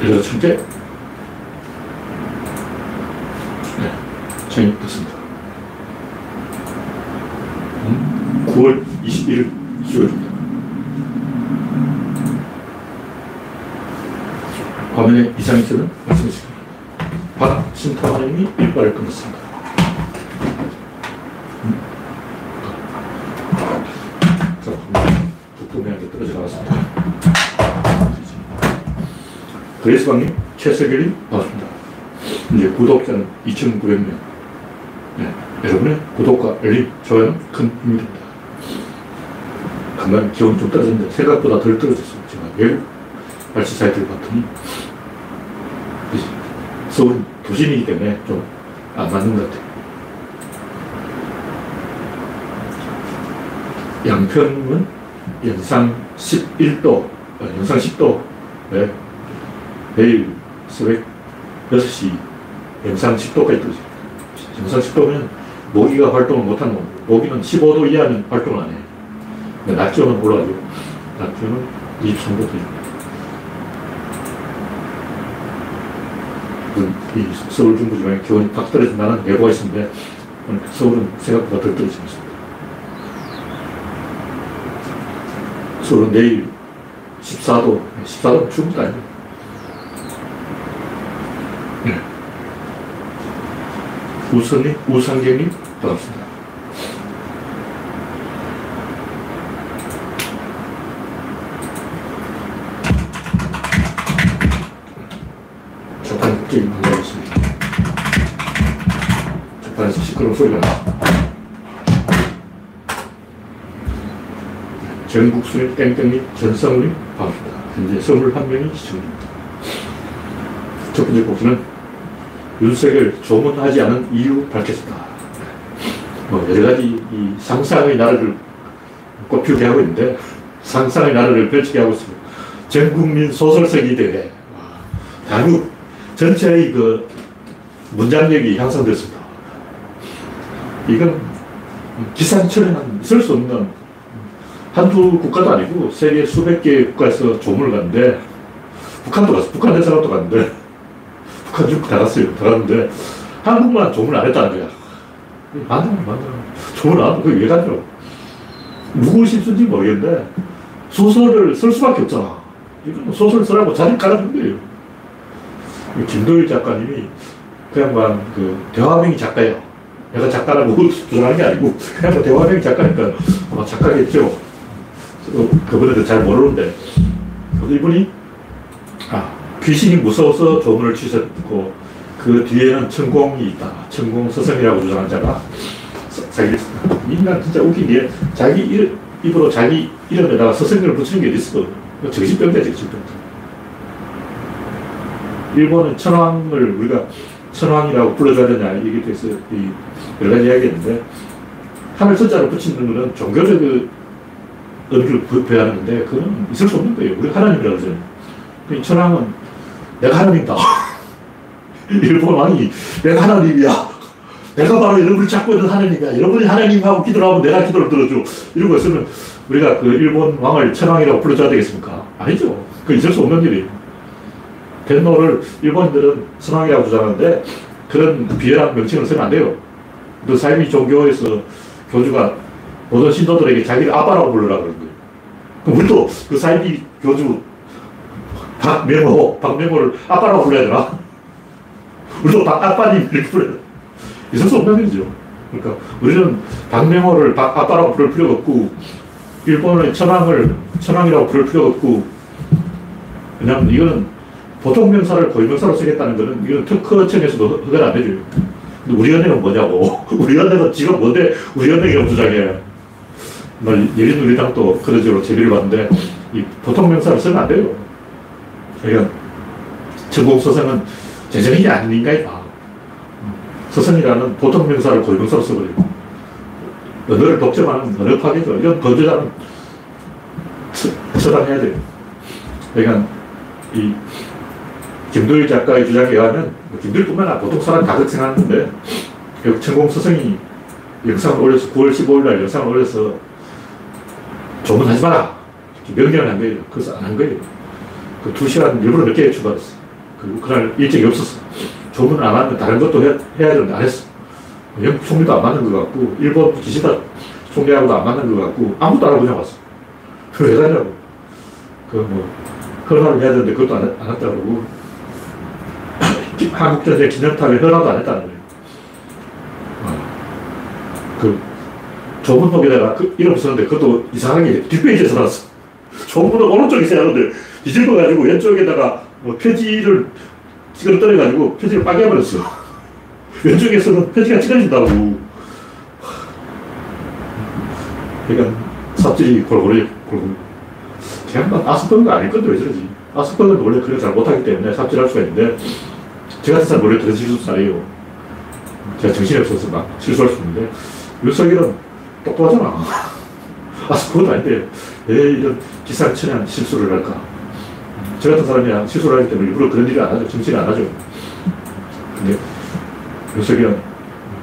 그래서 천재. 네, 창립됐습니다. 9월 21일 수요일입니다. 화면에 이상이 있으면 말씀해 주십시오. 박신타마님이 일발을 끊었습니다. 그레스방님, 최석열님, 반갑습니다. 이제 구독자는 2,900명. 네, 여러분의 구독과 알림, 좋아요는 큰 힘이 됩니다. 간간히 기온이 좀 떨어졌는데 생각보다 덜 떨어졌어요. 제가 외국 날씨 사이트를 봤더니 서울 도심이기 때문에 좀 안 맞는 것 같아요. 양평은 영상 11도, 어, 영상 10도, 네. 매일 새벽 6시 영상 10도까지 떨어져요. 영상 10도면 모기가 활동을 못하는 겁니다. 모기는 15도 이하는 활동을 안 해요. 낮 기온은 올라가죠. 낮 기온은 23도 됩니다. 이 서울 중부 지방에 기온이 팍 떨어진다는 예보가 있는데 서울은 생각보다 덜 떨어지고 있습니다. 서울은 내일 14도, 14도는 추운 것 아니에요. 우선님, 우상경님, 반갑습니다. 재판 게임 반가웠습니다. 재판에서 시끄러운 소리가 나. 전국수님, 땡땡님, 전성우님, 반갑습니다. 현재 21명이 시청 중입니다. 첫 번째 곡수는 윤석열 조문하지 않은 이유 밝혔습니다. 뭐 여러 가지 이 상상의 나라를 꽃피우게 하고 있는데 상상의 나라를 펼치게 하고 있습니다. 전 국민 소설 쓰기 대회. 대한민국 전체의 그 문장력이 향상됐습니다. 이건 기상천외는 있을 수 없는 한두 국가도 아니고 세계 수백 개 국가에서 조문을 갔는데 북한도 갔어. 북한 대사관도 갔는데 갔어요. 다 갔는데 한국만 조문을 안 했다는 거야. 맞아, 맞아. 조문 안 그게 왜 가죠? 누구 실수인지 모르겠는데 소설을 쓸 수밖에 없잖아. 이건 소설 쓰라고 자리 깔아준 거예요. 김도일 작가님이 그 양반 그 대화명이 작가예요. 내가 작가라고 주장하는 게 아니고 그냥 뭐 대화명이 작가니까 아마 작가겠죠. 그분들은 잘 모르는데 이분이 아, 귀신이 무서워서 조문을 취소했고 그 뒤에는 천공이 있다. 천공 서성이라고 주장한 자가 자기 인간 진짜 웃긴 게 자기 일, 입으로 자기 이름에다가 서성을 붙이는 게 있어. 정신병자 정신병자. 일본은 천황을 우리가 천황이라고 불러줘야 되냐 이게 돼서 이 여러 가지 이야기했는데 하늘 천자를 붙이는 것은 종교적 그 의미를 부여하는 건데 그건 있을 수 없는 거예요. 우리 하나님이라고 그러잖아요. 그 천황은 내가 하나님이다. 일본 왕이 내가 하나님이야. 내가 바로 여러분을 잡고 있는 하나님이야. 여러분이 하나님하고 기도를 하면 내가 기도를 들어줘. 이러고 있으면 우리가 그 일본 왕을 천황이라고 불러줘야 되겠습니까? 아니죠. 그 있을 수 없는 일이에요. 덴노를 일본인들은 선왕이라고 주장하는데 그런 비열한 명칭을 쓰면 안 돼요. 그 삶이 종교에서 교주가 모든 신도들에게 자기를 아빠라고 부르라 그런 거예요. 그럼 우리도 그 사이비 교주 박명호, 박명호를 아빠라고 불러야 되나? 우리도 박 아빠님 이렇게 불러야 돼. 있을 수 없는 일이죠. 그러니까 우리는 박명호를 박 아빠라고 부를 필요가 없고 일본의 천황을 천황이라고 부를 필요가 없고 왜냐하면 이거는 보통 명사를 고유명사로 쓰겠다는 거는 이건 특허청에서도 허가를 안 해줘요. 근데 우리 연예는 뭐냐고. 우리 연예는 지금 뭔데 우리 연예가 주장해. 열린우리당도 그런 식으로 제비를 받는데 이 보통 명사를 쓰면 안 돼요. 그러니까 전공서성은 제정이 아닌 인간이다. 서성이라는 보통 명사를 고유명사로 써버리고 언어를 독점하는 언어 파괴죠. 이런 거주자는 처단해야 돼요. 그러니까 이 김도일 작가의 주장에 의하면 뭐 김도일뿐만 아니라 보통 사람 다 그렇게 생각하는데 천공 서성이 영상을 올려서 9월 15일 날 영상을 올려서 조문하지 마라 명령을 한 거예요. 그래서 안 한 거예요. 그두 시간 일부러 늦게 출발했어. 그리고 그날 일정이 없었어. 조문을 안 하면 다른 것도 해, 해야 되는데 안 했어. 영국 총리도 안 맞는 것 같고, 일본 기시다 총리하고도 안 맞는 것 같고, 아무도 안 하고 그냥 왔어. 왜 가냐고. 그 뭐, 헌화를 해야 되는데 그것도 안, 안 했다 그러고, 한국전쟁 기념탑에 헌화도 안 했다는 거예요. 어. 그, 조문록에다가 그 이름 썼는데 그것도 이상하게 뒷페이지에 써놨어. 조문은 오른쪽에 있어야 하는데 뒤집어가지고 왼쪽에다가 뭐 표지를 찌그러 떨어가지고 표지를 빠개버렸어. 왼쪽에서는 표지가 찢어진다고. 그러니까 삽질이 골고루, 골고루. 막 아스퍼그가 아닐 건데 왜 저러지? 아스퍼그는 원래 그걸 잘 못하기 때문에 삽질할 수가 있는데, 저 같은 사람 원래 그런 실수살이에요. 제가 정신이 없어서 막 실수할 수 있는데, 윤석열은 똑똑하잖아. 아스퍼그도 아닌데, 왜 이런 기상천외한 실수를 할까? 저 같은 사람이 실수를 하기 때문에 일부러 그런 일을 안 하죠. 정치를 안 하죠. 근데 윤석열은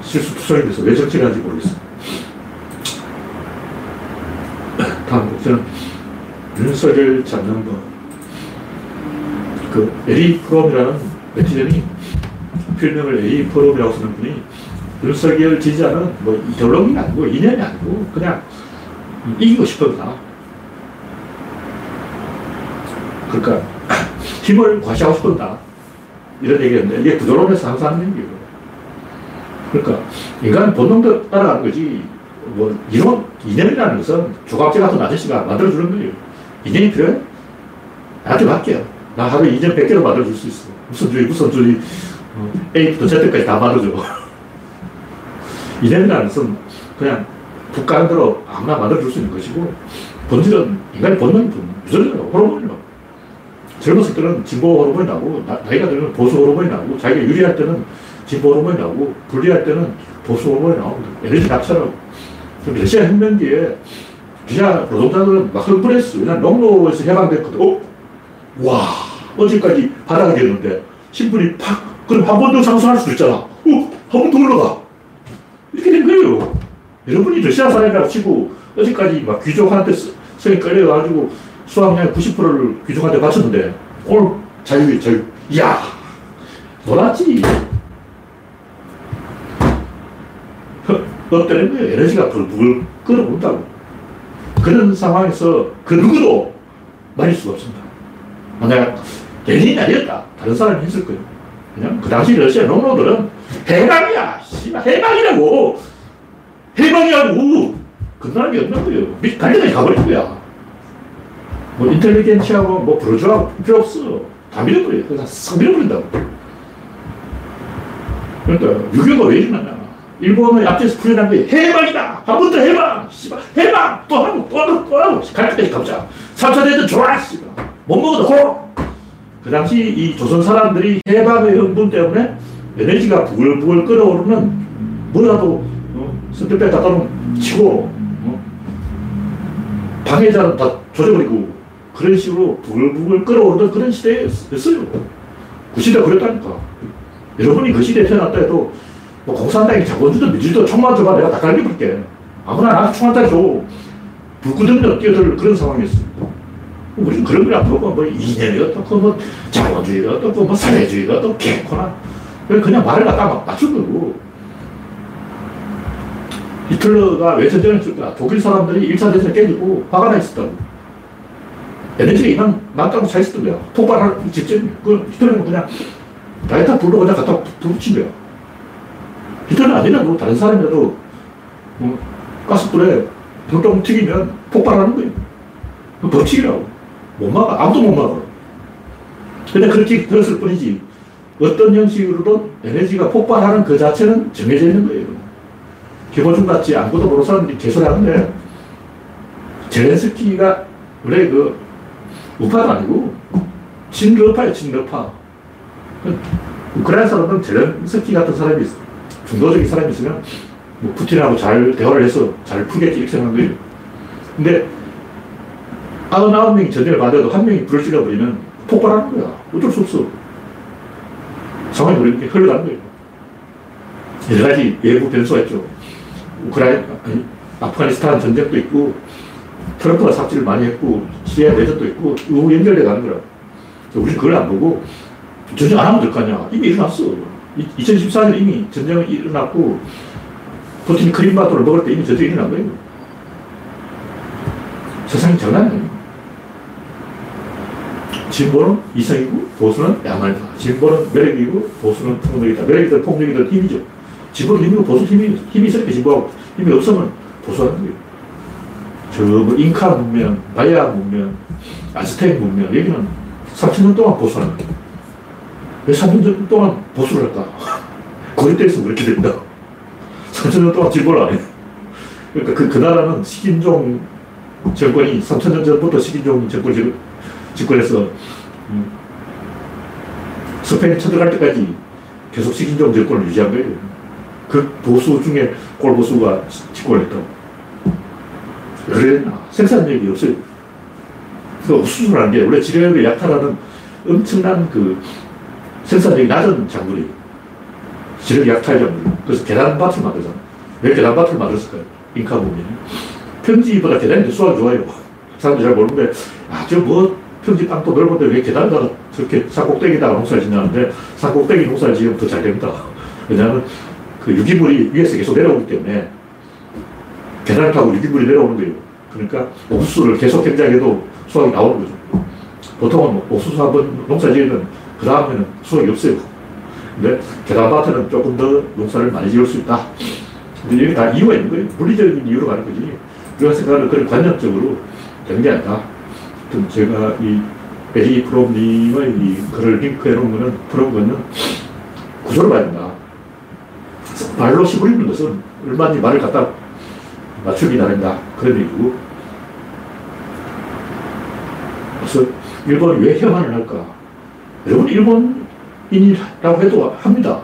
실수 투성이 돼서 왜 정치를 하는지 모르겠어. 다음 꼭지는 윤석열 잡는 법. 그 에리 프롬이라는 네티즌이 필명을 에리 프롬이라고 쓰는 분이 윤석열 지지자는 뭐 이데올로기가 아니고 이념이 아니고 그냥 이기고 싶었다. 그러니까 힘을 과시하고 싶었다. 이런 얘기였는데 이게 구조론에서 항상 하는 얘기예요. 그러니까 인간은 본능대로 따라가는 거지 뭐 이런 이념이라는 것은 조각제 같은 아저씨가 만들어주는 거예요. 인연이 필요해? 나한테 맡겨. 나 하루에 인연 100개로 만들어줄 수 있어. 무슨 주의, 무슨 주의, 어, A부터 Z까지 다 만들어줘. 인연이라는 것은 그냥 북가는 대로 아무나 만들어줄 수 있는 것이고, 본질은 인간의 본능이 유전이에요. 호르몬이요. 젊었을 때는 진보 호르몬이 나오고, 나, 이가 들면 보수 호르몬이 나오고, 자기가 유리할 때는 진보 호르몬이 나오고, 불리할 때는 보수 호르몬이 나오고, 에너지 낙처럼. 러시아 혁명기에 러시아 노동자들은 막 흥분했어. 왜냐면 농로에서 해방됐거든. 어? 와, 어제까지 바닥이 되는데, 신분이 팍, 그럼 한 번 더 상승할 수도 있잖아. 어? 한 번 더 올라가. 이렇게 된 거예요. 여러분이 러시아 사람이라고 치고, 어제까지 막 귀족한테 성에 끌려가지고 수학량의 90%를 귀족한테 바쳤는데, 오늘 자유, 자유. 이야, 놀았지. 어때는 거예요. 에너지가 불불 끓어온다고. 그런 상황에서 그 누구도 말릴 수가 없습니다. 만약 레닌이 아니었다. 다른 사람이 했을 거예요. 그냥 그 당시 러시아 농노들은 해방이야. 해방이라고. 해방이라고. 그 사람이 없는 거예요. 밑 달려가 가버린 거야. 뭐 인텔리겐치하고 뭐 브루주하고 필요 없어. 다 밀어버려요. 그냥 싹 밀어버린다고. 그러니까 유교가 왜 일어나냐. 일본의 앞에서 풀려난 게 해방이다. 한 번 더 해방. 씨발 해방. 또 하고 또 하고 또 하고. 갈 때까지 가보자. 3차 대전 좋아. 씨발. 못 먹어도 호. 그 당시 이 조선 사람들이 해방의 흥분 때문에 에너지가 부글부글 끓어오르면 뭐라도 어, 선택배 갖다 놓으면 치고 어? 방해자는 다 조져버리고 그런 식으로 부글부글 끓어오르던 그런 시대였어요. 그 시대가 그랬다니까. 여러분이 그 시대에 태어났다 해도 뭐 공산당이 자본주의도 민주주의도 총만 줘봐 내가 다 갈겨볼게. 아무나 나한테 총한 달 줘. 불구덩이로 뛰어들 그런 상황이었어. 우리는 그런 걸 앞으로 뭐 이념이 어떻고 뭐 자본주의가 어떻고 뭐 사회주의가 어떻고 개코나 그냥 말을 갖다 맞춘 거고. 히틀러가 왜 전쟁을 했을까? 독일 사람들이 1차 대전에 깨지고 화가 나 있었다고. 에너지가 이만 많다고 차 있었던 거야. 폭발할 직전, 그 히틀러는 그냥 라이터 불로 그냥 갖다 붙인 거야. 히틀러는 아니라도 다른 사람이라도 뭐 가스불에 불똥 튀기면 폭발하는 거예요. 그 법칙이라고. 못 막아. 아무도 못 막아. 근데 그렇게 들었을 뿐이지 어떤 형식으로든 에너지가 폭발하는 그 자체는 정해져 있는 거예요. 김호중 같이 아무것도 모르는 사람들이 개소리 하는데 젤렌스키가 원래 그 우파가 아니고 친러파예요, 친러파. 우크라이나 사람은 젤렌스키 같은 사람이. 중도적인 사람이 있으면 뭐 푸틴하고 잘 대화를 해서 잘 풀겠지 이렇게 생각한 거예요. 근데 99명이 전쟁을 받아도 한 명이 불을 질러버리면 폭발하는 거야. 어쩔 수 없어. 상황이 그렇게 흘러가는 거예요. 여러 가지 외부 변수가 있죠. 우크라이나, 아니, 아프가니스탄 전쟁도 있고, 트럼프가 삽질을 많이 했고, 시리아 내전도 있고, 이거 연결돼 가는 거라. 우리는 그걸 안 보고, 전쟁 안 하면 될 거 아니야. 이미 일어났어. 2014년 이미 전쟁이 일어났고, 푸틴이 크림바토를 먹을 때 이미 전쟁이 일어난 거예요. 세상이 장난이 아니에요. 진보는 이성이고 보수는 야만이다. 진보는 매력이고 보수는 폭력이다. 매력이든 폭력이든 힘이죠. 진보는 힘이고 보수는 힘이, 힘이 있으니까 진보하고 힘이 없으면 보수하는 거예요. 저뭐 잉카 문명, 마야 문명, 아스텍 문명 여기는 3천년 동안 보수하는. 왜 3천 동안 보수를 할까? 고립돼서 그렇게 된다. 3천년 동안 진보를 안 해. 그러니까 그, 그 나라는 식인종 정권이 3천년 전부터 식인종 정권을 집권해서 음, 스페인 쳐들어갈 때까지 계속 식인종 정권을 유지한 거예요. 그 보수 중에 꼴보수가 집권을 했다고. 그래, 생산력이 없어요. 그 옥수수라는 게 원래 지뢰의 약탈하는 엄청난 그 생산력이 낮은 작물이에요. 지뢰 약탈 작물. 그래서 계란밭을 만들잖아. 왜 계란밭을 만들었을까요? 잉카 문명이. 평지보다 계단이 수확이 좋아요. 사람들이 잘 모르는데, 아, 저 뭐, 평지 땅도 넓은데 왜 계단에다가 저렇게 산꼭대기에다가 농사를 짓냐는데, 산꼭대기 농사를 지으면 더 잘 됩니다. 왜냐하면 그 유기물이 위에서 계속 내려오기 때문에, 계단을 타고 유기물이 내려오는 거예요. 그러니까 옥수수를 계속 경작해도 수확이 나오는 거죠. 보통은 옥수수 한 번 농사 지으면 그 다음에는 수확이 없어요. 근데 계단밭에는 조금 더 농사를 많이 지을 수 있다. 근데 여기 다 이유가 있는 거예요. 물리적인 이유로 가는 거지. 우리가 생각하는 그런 관념적으로 되는 게 아니다. 하여튼 제가 이 에리 프롬님의 이 글을 링크해 놓은 거는, 그런 거는 구조를 봐야 된다. 말로 시부리는 것은 얼마든지 말을 갖다 맞추기 나름다. 그런 얘기고. 그래서 일본이 왜 혐한을 할까? 여러분, 일본인이라고 해도 합니다.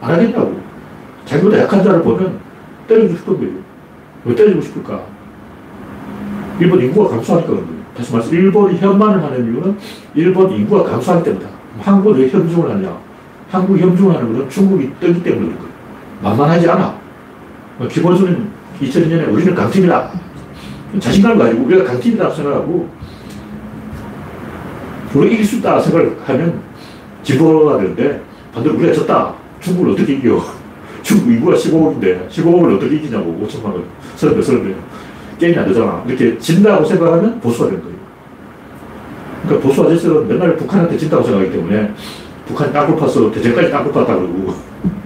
안 하겠냐고. 자기보다 약한 자를 보면 때려주고 싶은 거예요. 왜 때려주고 싶을까? 일본 인구가 감소하니까 그런 거예요. 다시 말해서 일본이 현만을 하는 이유는 일본 인구가 감소하기 때문이다. 한국은 왜 현중을 하냐? 한국 현중을 하는 것은 중국이 뜨기 때문에 그런 거예요. 만만하지 않아. 기본적으로 2002년에 우리는 강팀이다. 자신감을 가지고 우리가 강팀이라고 생각하고 우리가 이길 수 있다 생각하면 진보가 되는데 반대로 우리가 졌다. 중국을 어떻게 이겨? 중국 인구가 15억인데 15억을 어떻게 이기냐고 5천만 원. 30배, 30배. 게임이 안 되잖아. 이렇게 진다고 생각하면 보수가 되는 거예요. 그러니까 보수 아저씨는 맨날 북한한테 진다고 생각하기 때문에 북한이 땅굴 파서 대전까지 땅굴 팠다 그러고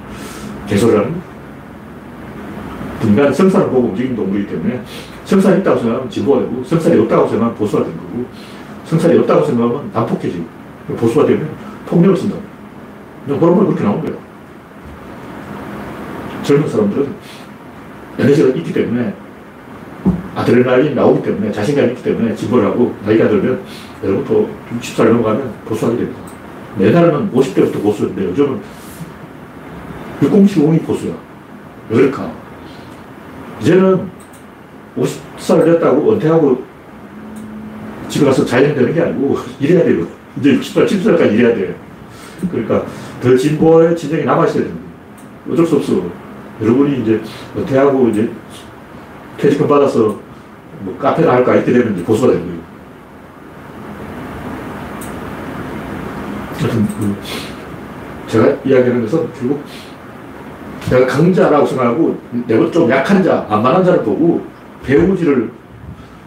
개소를 하는 인간은 성산을 보고 움직이는 동물이기 때문에 성산이 있다고 생각하면 진보가 되고 성산이 없다고 생각하면 보수가 되는 거고 성산이 없다고 생각하면 난폭해지고 보수가 되면 폭력을 쓴다. 호르몬이 그렇게 나온 거예요. 젊은 사람들은 에너지가 있기 때문에 아드레날린이 나오기 때문에 자신감이 있기 때문에 진보를 하고 나이가 들면 여러분도 60살 넘어가면 보수하게 됩니다. 옛날에는 50대부터 보수였는데 요즘은 6070이 보수야. 왜 그럴까? 이제는 50살 됐다고 은퇴하고 집에 가서 자연 되는 게 아니고 일해야 돼요. 이제 60살, 70살까지 일해야 돼. 그러니까 더 진보의 진정이 남아있어야 됩니다. 어쩔 수 없어. 여러분이 이제 은퇴하고 이제 퇴직금 받아서 뭐 카페나 할까 이렇게 되면 이제 보수가 되는 거예요. 하여튼 그 제가 이야기하는 것은 결국 내가 강자라고 생각하고 내가 좀 약한 자, 안만한 자를 보고 배우지를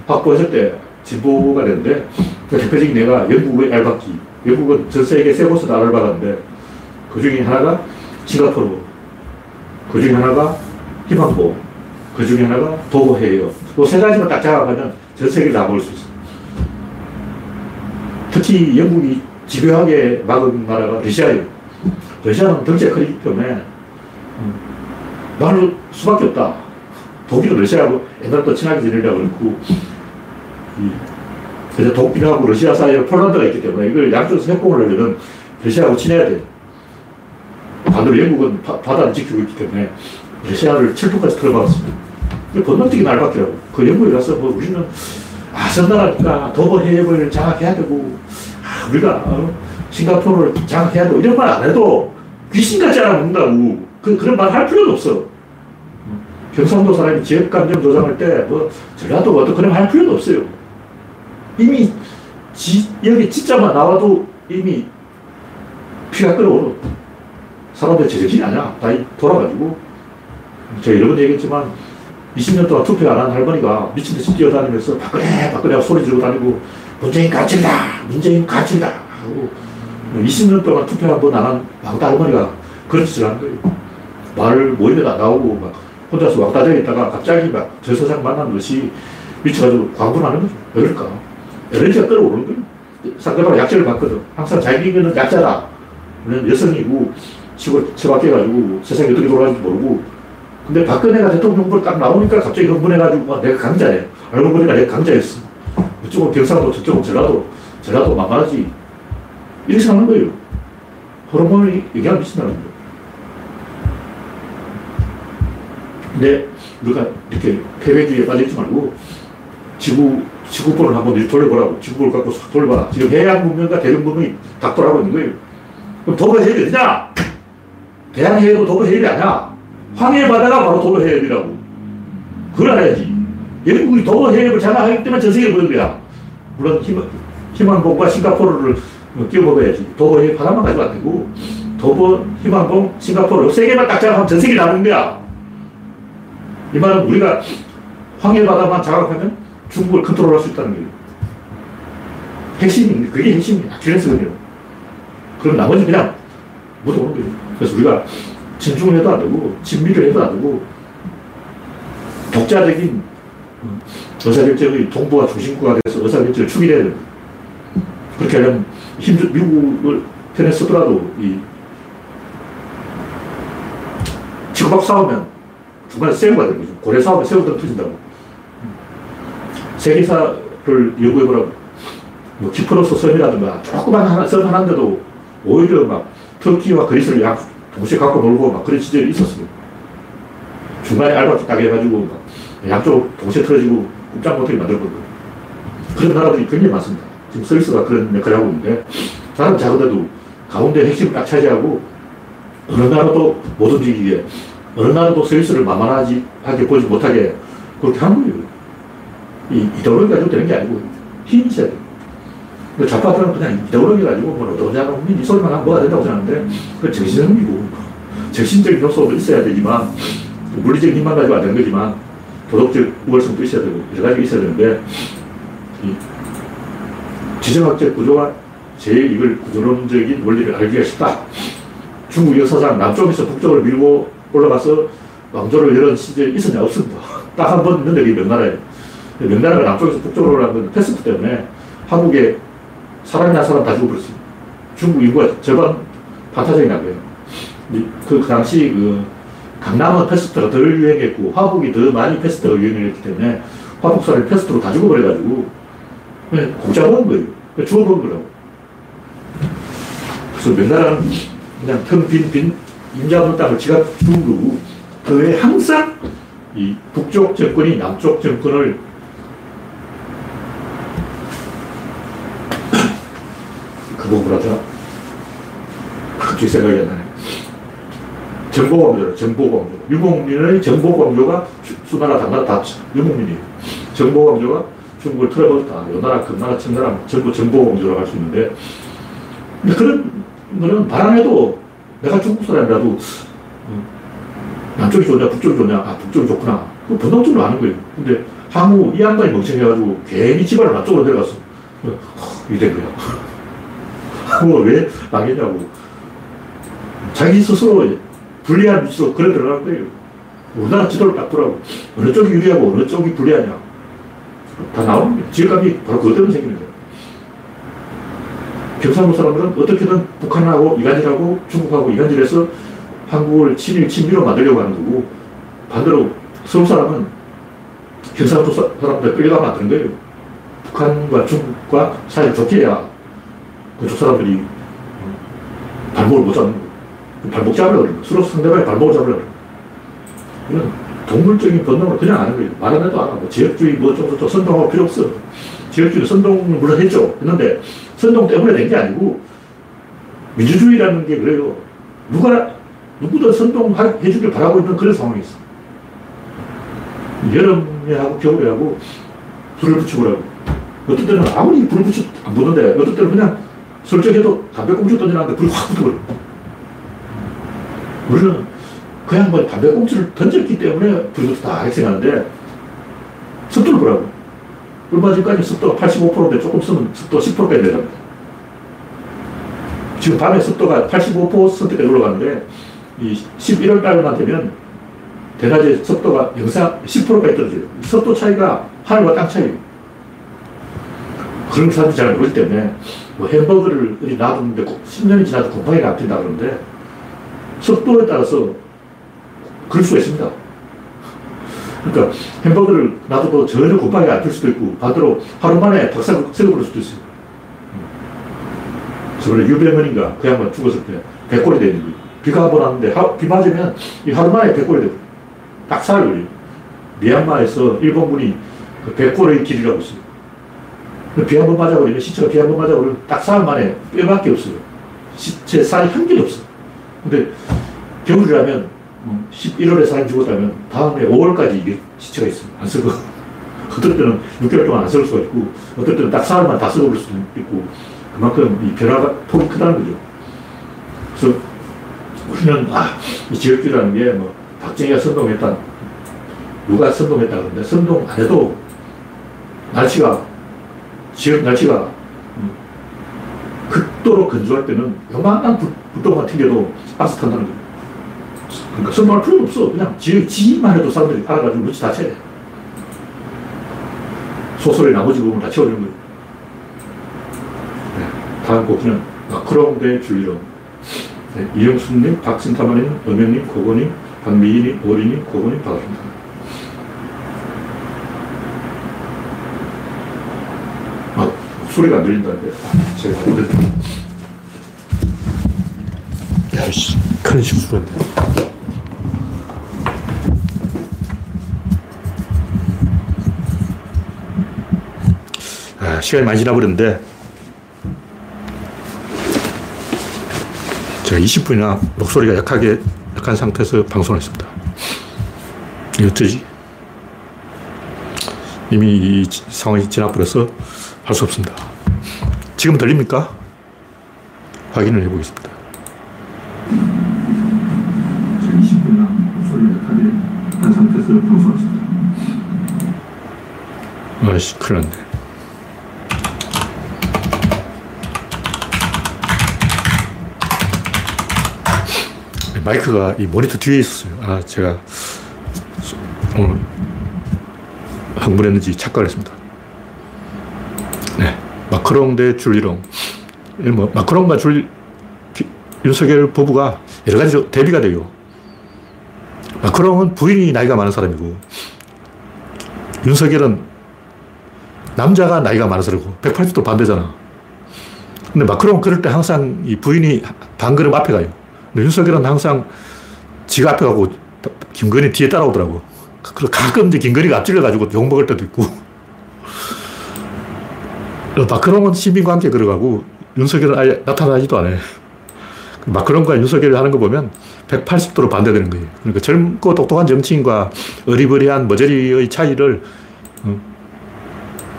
확보했을 때 진보가 되는데 그 대표적인 내가 영국의 알바기 영국은 전 세계 세 곳을 알아봤는데 그 중에 하나가 싱가포르 그 중에 하나가 희망보 그 중에 하나가 도보해요. 그세 가지만 딱 잡아가면 전 세계를 다볼수 있어 특히 영국이 집요하게 막은 나라가 러시아예요. 러시아는 덩치가 크기 때문에 나눌 수밖에 없다. 독일은 러시아하고 옛날부터 친하게 지내려고 그랬고, 그래서 독일하고 러시아 사이에 폴란드가 있기 때문에 이걸 양쪽에서 협공을 하려면 러시아하고 친해야 돼. 반대로 영국은 바, 다를 지키고 있기 때문에 러시아를 철도까지 틀어박았습니다. 번뜩이 날밖이라고. 그 영국에 가서 뭐 우리는 아, 선나라니까 도보 해협을 장악해야 되고, 아, 우리가 어, 싱가포르를 장악해야 되고, 이런 말 안 해도 귀신같이 알아먹는다고. 그, 그런 말 할 필요도 없어. 경상도 사람이 지역 감정 조장할 때, 뭐, 전라도 와도 그런 말할 필요도 없어요. 이미 지, 여기 진짜만 나와도 이미 피가 끓어오르. 사람들 제정신이 아니야. 다 돌아가지고. 제가 여러 번 얘기했지만 20년 동안 투표 안 한 할머니가 미친듯이 뛰어다니면서 박근혜, 박근혜 소리 지르고 다니고 문재인 가진다! 문재인 가진다! 하고 20년 동안 투표 한 번 안 한 왕따 할머니가 그런 짓을 하는 거예요. 말 모임에 나오고 막 혼자서 왕따되어 있다가 갑자기 막 저 세상 만난 것이 미쳐가지고 광분하는 거죠. 왜 그럴까? 에너지가 끌어오르는 거예요. 상대방 약점을 봤거든. 항상 자기 이기는 약자다. 여성이고 치고 처박혀가지고 세상이 어떻게 돌아가는지 모르고 근데 박근혜가 대통령 후보를 딱 나오니까 갑자기 흥분해가지고 내가 강자예. 알고 보니까 내가 강자였어. 이쪽은 경상도, 저쪽은 전라도, 전라도 만만하지. 이렇게 생각하는 거예요. 호르몬이 영향을 미친다는 거예요. 근데 우리가 이렇게 패배주의에 빠져있지 말고 지구, 지구본을 한번 돌려보라고. 지구본을 갖고 싹 돌려봐라. 지금 해양 문명과 대륙 문명이 닥돌하고 있는 거예요. 그럼 도로 해협이 어디냐? 대양 해협도 도로 해협이 아니야. 황해 바다가 바로 도로 해협이라고. 그걸 알아야지. 영국이 도로 해협을 장악하기 때문에 전 세계를 보는 거야. 물론 희망, 희망봉과 싱가포르를 끼워 먹어야지. 도보 해협 하나만 가지고 안 되고, 도보, 희망봉, 싱가포르 세 개만 딱 장악하면 전 세계를 나누는 거야. 이 말은 우리가 황해 바다만 장악하면 중국을 컨트롤할 수 있다는 거예요. 핵심이, 그게 핵심이야. 아킬레스건이에요. 그럼 나머지 그냥 묻어오는 거예요. 그래서 우리가 진중을 해도 안 되고, 진미를 해도 안 되고, 독자적인 의사결정의 동부와 중심구가 돼서 의사결정을 축이해야 됩니다. 그렇게 하려면 힘, 미국을 편에 서더라도 이 치고박 싸우면 중간에 새우가 되는 거죠. 고래 싸우면 새우도 터진다고. 세계사를 연구해보라고. 뭐 키프로스 섬이라든가 조그만 하나, 섬 하나인데도 오히려 막 터키와 그리스를 양, 동시에 갖고 놀고 막 그런 시절이 있었어요. 중간에 알바트 딱 해가지고 막 양쪽 동시에 틀어지고 꼼짝 못하게 만들었거든요. 그런 나라들이 굉장히 많습니다. 지금 스위스가 그런 역할을 하고 있는데, 나라는 작은데도 가운데 핵심을 딱 차지하고, 어느 나라도 못 움직이게, 어느 나라도 스위스를 만만하지, 하게 보지 못하게, 그렇게 한 거예요. 이 이데올로기 가지고 되는 게 아니고, 힘이 있어야 돼요. 근데 좌파들은 그냥 이데올로기 가지고 뭐 노동자가 이 소리만 하면 뭐가 된다고 생각하는데, 그 정신형이고, 정신적인 요소도 있어야 되지만, 물리적인 힘만 가지고 안 되는 거지만, 도덕적 우월성도 있어야 되고, 여러 가지가 있어야 되는데, 지정학적 구조가 제일 이걸 구조론적인 원리를 알기가 쉽다. 중국 역사상 남쪽에서 북쪽으로 밀고 올라가서 왕조를 열은 시절이 있었냐? 없습니다. 딱 한 번 있는데 그게 명나라예요. 명나라가 남쪽에서 북쪽으로 올라간 건 페스트 때문에 화북에 사람이나 사람 다 죽어버렸어요. 중국 인구가 절반 반타작이 난 거예요. 그, 그 당시 그 강남은 페스트가 덜 유행했고 화북이 더 많이 페스트가 유행했기 때문에 화북 사람이 패스트로 다 죽어버려가지고 공짜 먹은 거예요. 죽어버린 거라고. 그래서 명나라는 그냥 텅 빈, 빈, 임자 없는 땅을 지가 죽은 거고, 그 외에 항상 이 북쪽 정권이 남쪽 정권을 그거 뭐라더라? 갑자기 생각이 안 나네. 정보공조, 정보공조. 유목민의 정보공조가 수나라, 당나라 다 유목민이에요. 정보공조가 중국을 틀어버렸다. 요 나라, 금나라, 청나라 전부 정보공조라고 할 수 있는데, 그런 거는 바람에도 내가 중국 사람이라도 남쪽이 좋냐, 북쪽이 좋냐, 아, 북쪽이 좋구나. 그 본능적으로 아는 거예요. 근데 항우 이 양반이 멍청해가지고 괜히 집안을 남쪽으로 내려갔어. 이된 거야. 항우가 왜 망했냐고. 자기 스스로 불리한 위치로 그래 들어간 거예요. 우리나라 지도를 딱 보라고. 어느 쪽이 유리하고 어느 쪽이 불리하냐. 다 거예요. 지역감이 바로 그것 때문에 생기는 거예요. 경상도 사람들은 어떻게든 북한하고 이간질하고 중국하고 이간질해서 한국을 친일, 친미로 만들려고 하는 거고 반대로 서울 사람은 경상도 사람들 끌려가 만드는 거예요. 북한과 중국과 사이를 좋게 해야 그쪽 사람들이 발목을 못 잡는 거예요. 발목 잡으려고 그래요. 서로 상대방의 발목을 잡으려고. 이건 동물적인 본능을 그냥 아는 거예요. 말 안 해도 알아. 뭐 지역주의 뭐 어쩌고저쩌고 선동할 필요 없어. 지역주의 선동을 물론 했죠. 했는데 선동 때문에 된 게 아니고 민주주의라는 게 그래요. 누가 누구도 선동해 주길 바라고 있는 그런 상황이 있어. 여름에 하고 겨울에 하고 불을 붙이고 그러고 어떤 때는 아무리 불을 붙여 안 보는데 어떤 때는 그냥 설정해도 담배꽁초 던져놨는데 불이 확 붙어버려. 우리는 그냥 뭐 담배꽁초를 던졌기 때문에 불이 붙었다 이렇게 생각하는데 습도를 보라고. 얼마 전까지 습도가 85%인데 조금 쓰면 습도 10%까지 내려갑니다. 지금 밤에 습도가 85%까지 올라가는데 이 11월 달만 되면 대낮에 습도가 영상 10%까지 떨어져요. 습도 차이가 하늘과 땅 차이예요. 그런 사람들이 잘 모르기 때문에 뭐 햄버거를 놔뒀는데 10년이 지나도 곰팡이가 안 핀다 그러는데 습도에 따라서 그럴 수가 있습니다. 그러니까 햄버거를 놔둬도 전혀 곰팡이가 안필 수도 있고 반대로 하루 만에 박살 썩어버릴 수도 있어요. 저번에 유배문인가 그 양반 죽었을 때 백골이 되는 거예요. 비가 한 번 왔는데 하, 비 맞으면 이 하루 만에 백골이 되고 딱 사흘 걸려요. 미얀마에서 일본군이 그 백골의 길이라고 있어요. 비 한 번 맞아버리면 시체가 비 한 번 맞아버리면 딱 사흘 만에 뼈밖에 없어요. 시체 살이 한 개도 없어. 근데 겨울이라면 11월에 사람이 죽었다면 다음에 5월까지 이게 시체가 있어요. 안 썩어. 어떨 때는 6개월 동안 안 썩을 수가 있고 어떨 때는 딱 사흘만 다 썩어버릴 수도 있고 그만큼 이 변화가 폭이 크다는 거죠. 그래서 우리는 아, 이 지역주의라는 게 뭐 박정희가 선동했다. 누가 선동했다 그러는데 선동 안 해도 날씨가 지역 날씨가 극도로 건조할 때는 요만한 불똥만 튕겨도 가스 탄다는 거예요. 그러니까 선동할 필요도 없어. 그냥 지역 지만 해도 사람들이 알아가지고 눈치 다 채요. 소설의 나머지 부분 다 채워주는 거예요. 네. 다음 곡은 마크롱 대 줄리론. 네. 이영수님, 박신타마님, 엄영님, 고건님, 박미희님, 오리님, 고건님 반갑습니다. 아, 소리가 안 들린다는데. 제가 오늘. 야이씨, 큰 실수했네. 시간이 많이 지나버렸는데, 제가 20분이나 목소리가 약하게, 약한 상태에서 방송을 했습니다. 이거 어쩌지? 이미 이 상황이 지나버려서 할 수 없습니다. 지금 들립니까? 확인을 해보겠습니다. 20분이나 목소리가 약하게 한 상태에서 방송을 했습니다. 아이씨, 큰일 났네. 마이크가 이 모니터 뒤에 있었어요. 아, 제가 오늘 흥분했는지 착각을 했습니다. 네. 마크롱 대 줄리롱. 뭐, 마크롱과 줄, 윤석열 부부가 여러 가지 대비가 돼요. 마크롱은 부인이 나이가 많은 사람이고, 윤석열은 남자가 나이가 많은 사람이고, 180도 반대잖아. 근데 마크롱은 그럴 때 항상 이 부인이 반 걸음 앞에 가요. 근데 윤석열은 항상 지가 앞에 가고 김건희 뒤에 따라오더라고. 그리고 가끔 이제 김건희가 앞질러가지고 욕먹을 때도 있고. 마크롱은 시민관계 걸어가고 윤석열은 아예 나타나지도 않아요. 마크롱과 윤석열이 하는 거 보면 180도로 반대되는 거예요. 그러니까 젊고 똑똑한 정치인과 어리버리한 머저리의 차이를 어,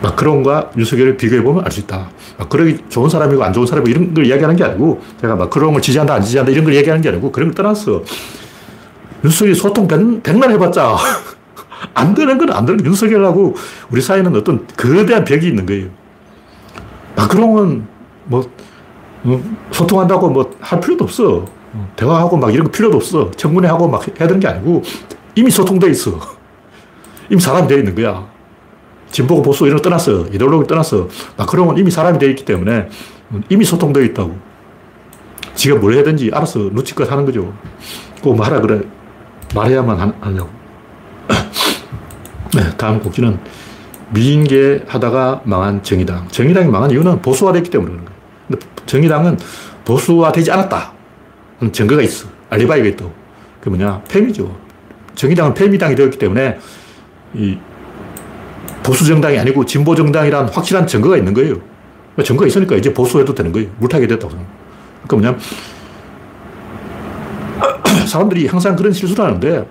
마크롱과 윤석열을 비교해보면 알 수 있다. 마크롱이 좋은 사람이고 안 좋은 사람이고 이런 걸 이야기하는 게 아니고 제가 마크롱을 지지한다 안 지지한다 이런 걸 얘기하는 게 아니고 그런 걸 떠나서 윤석열이 소통 백, 백날 해봤자 안 되는 건 안 되는 윤석열하고 우리 사이는 어떤 거대한 벽이 있는 거예요. 마크롱은 뭐 어, 소통한다고 뭐 할 필요도 없어. 대화하고 막 이런 거 필요도 없어. 청문회하고 막 해야 되는 게 아니고 이미 소통돼 있어. 이미 사람이 되어 있는 거야. 진보고 보수 이런 거 떠났어. 이데올로기 떠났어. 마크롱은 이미 사람이 되어 있기 때문에 이미 소통되어 있다고. 지가 뭘 해든지 알아서 눈치껏 하는 거죠. 꼭 말하라 그래. 말해야만 하냐고. 네, 다음 곡지는 미인계 하다가 망한 정의당. 정의당이 망한 이유는 보수화됐기 때문에 그런 거예요. 근데 정의당은 보수화되지 않았다. 증거가 있어. 알리바이가 있다고. 그게 뭐냐? 폐미죠. 정의당은 폐미당이 되었기 때문에 이 보수 정당이 아니고 진보 정당이란 확실한 증거가 있는 거예요. 증거가 있으니까 이제 보수해도 되는 거예요. 물타기 됐다고. 그러니까 뭐냐면 사람들이 항상 그런 실수를 하는데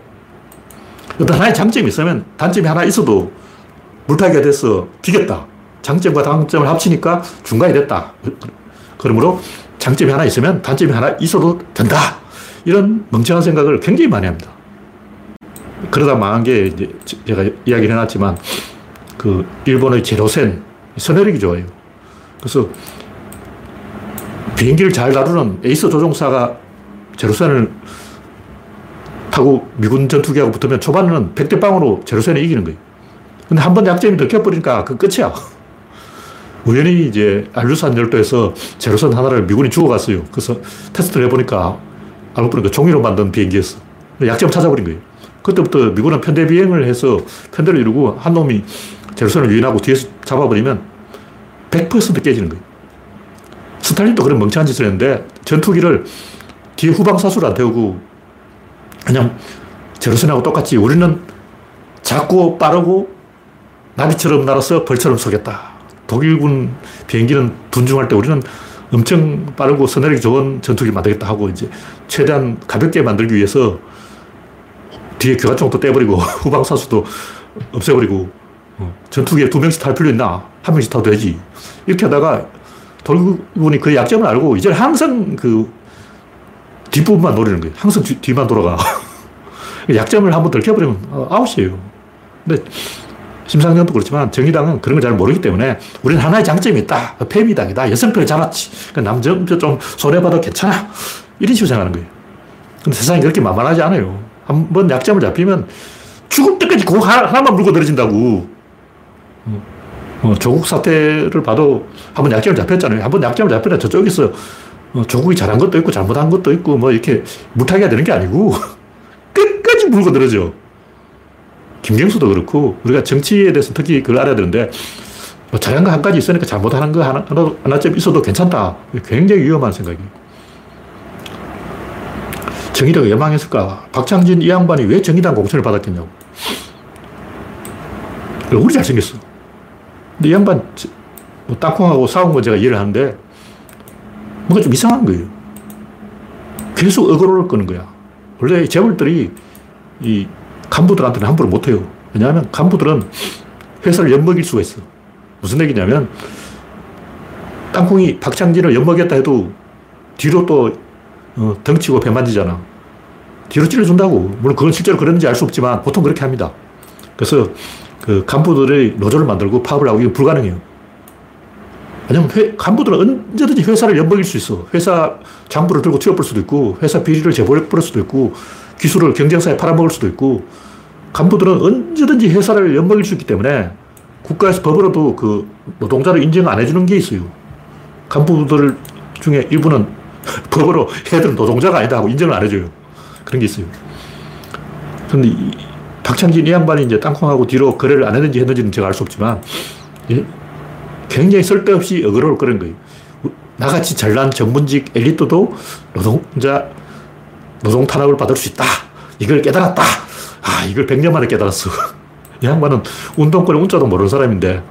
어떤 하나의 장점이 있으면 단점이 하나 있어도 물타기가 돼서 비겼다. 장점과 단점을 합치니까 중간이 됐다. 그러므로 장점이 하나 있으면 단점이 하나 있어도 된다. 이런 멍청한 생각을 굉장히 많이 합니다. 그러다 망한 게 이제 제가 이야기를 해놨지만 그 일본의 제로센 선혈력이 좋아요. 그래서 비행기를 잘 다루는 에이스 조종사가 제로센을 타고 미군 전투기하고 붙으면 초반에는 100대 빵으로 제로센이 이기는 거예요. 근데 한 번 약점이 들켜버리니까 그 끝이야. 우연히 이제 알루산 열도에서 제로선 하나를 미군이 죽어갔어요. 그래서 테스트를 해보니까 알고 보니까 종이로 만든 비행기였어. 약점 찾아버린 거예요. 그때부터 미군은 편대 비행을 해서 편대를 이루고 한 놈이 제로선을 유인하고 뒤에서 잡아버리면 100% 깨지는 거예요. 스탈린도 그런 멍청한 짓을 했는데 전투기를 뒤에 후방사수를 안 태우고 그냥 제로선하고 똑같이 우리는 작고 빠르고 나비처럼 날아서 벌처럼 쏘겠다. 독일군 비행기는 둔중할 때 우리는 엄청 빠르고 선내력이 좋은 전투기 만들겠다 하고 이제 최대한 가볍게 만들기 위해서 뒤에 교관총도 떼버리고 후방사수도 없애버리고 어, 전투기에 두 명씩 탈 필요 있나? 한 명씩 타도 되지. 이렇게 하다가 독일군이 그 약점을 알고 이제 항상 그 뒷부분만 노리는 거예요. 항상 뒤, 만 돌아가. 약점을 한번 들켜버리면 어, 아웃이에요. 근데 심상정도 그렇지만 정의당은 그런 걸 잘 모르기 때문에 우리는 하나의 장점이 있다. 패미당이다. 여성표를 잡았지. 그러니까 남정표 좀 손해봐도 괜찮아. 이런 식으로 생각하는 거예요. 근데 세상이 그렇게 만만하지 않아요. 한번 약점을 잡히면 죽을 때까지 그거 하나만 물고 늘어진다고. 어, 조국 사태를 봐도 한번 약점을 잡혔잖아요. 한번 약점을 잡히면 저쪽에서 어, 조국이 잘한 것도 있고 잘못한 것도 있고 뭐 이렇게 무타기가 되는 게 아니고 끝까지 물고 늘어져. 김경수도 그렇고 우리가 정치에 대해서 특히 그걸 알아야 되는데 뭐 잘한 거 한 가지 있으니까 잘못하는 거 하나, 하나 쯤 있어도 괜찮다. 굉장히 위험한 생각이에요. 정의당이 왜 망했을까? 박창진 이 양반이 왜 정의당 공천을 받았겠냐고. 얼굴이 잘생겼어. 근데 이 양반 뭐 땅콩하고 싸운 건 제가 이해를 하는데 뭔가 좀 이상한 거예요. 계속 어그로를 끄는 거야. 원래 재벌들이 이 간부들한테는 함부로 못해요. 왜냐하면 간부들은 회사를 엿먹일 수가 있어. 무슨 얘기냐면 땅콩이 박창진을 엿먹였다 해도 뒤로 또 어, 덩치고 배 만지잖아. 뒤로 찔러준다고. 물론 그건 실제로 그런지 알 수 없지만 보통 그렇게 합니다. 그래서 그 간부들의 노조를 만들고 파업을 하고 이건 불가능해요. 왜냐면 회, 간부들은 언제든지 회사를 엿먹일 수 있어. 회사 장부를 들고 튀어볼 수도 있고, 회사 비리를 제보해버릴 수도 있고, 기술을 경쟁사에 팔아먹을 수도 있고, 간부들은 언제든지 회사를 엿먹일 수 있기 때문에 국가에서 법으로도 그 노동자를 인정 안 해주는 게 있어요. 간부들 중에 일부는 법으로 얘들은 노동자가 아니다 하고 인정을 안 해줘요. 그런 게 있어요. 그런데 박창진 이 양반이 이제 땅콩하고 뒤로 거래를 안 했는지 했는지는 제가 알 수 없지만 굉장히 쓸데없이 어그로를 끌은 거예요. 나같이 잘난 전문직 엘리트도 노동자 노동 탄압을 받을 수 있다. 이걸 깨달았다. 아, 이걸 100년 만에 깨달았어. 이 양반은 운동권의 운자도 모르는 사람인데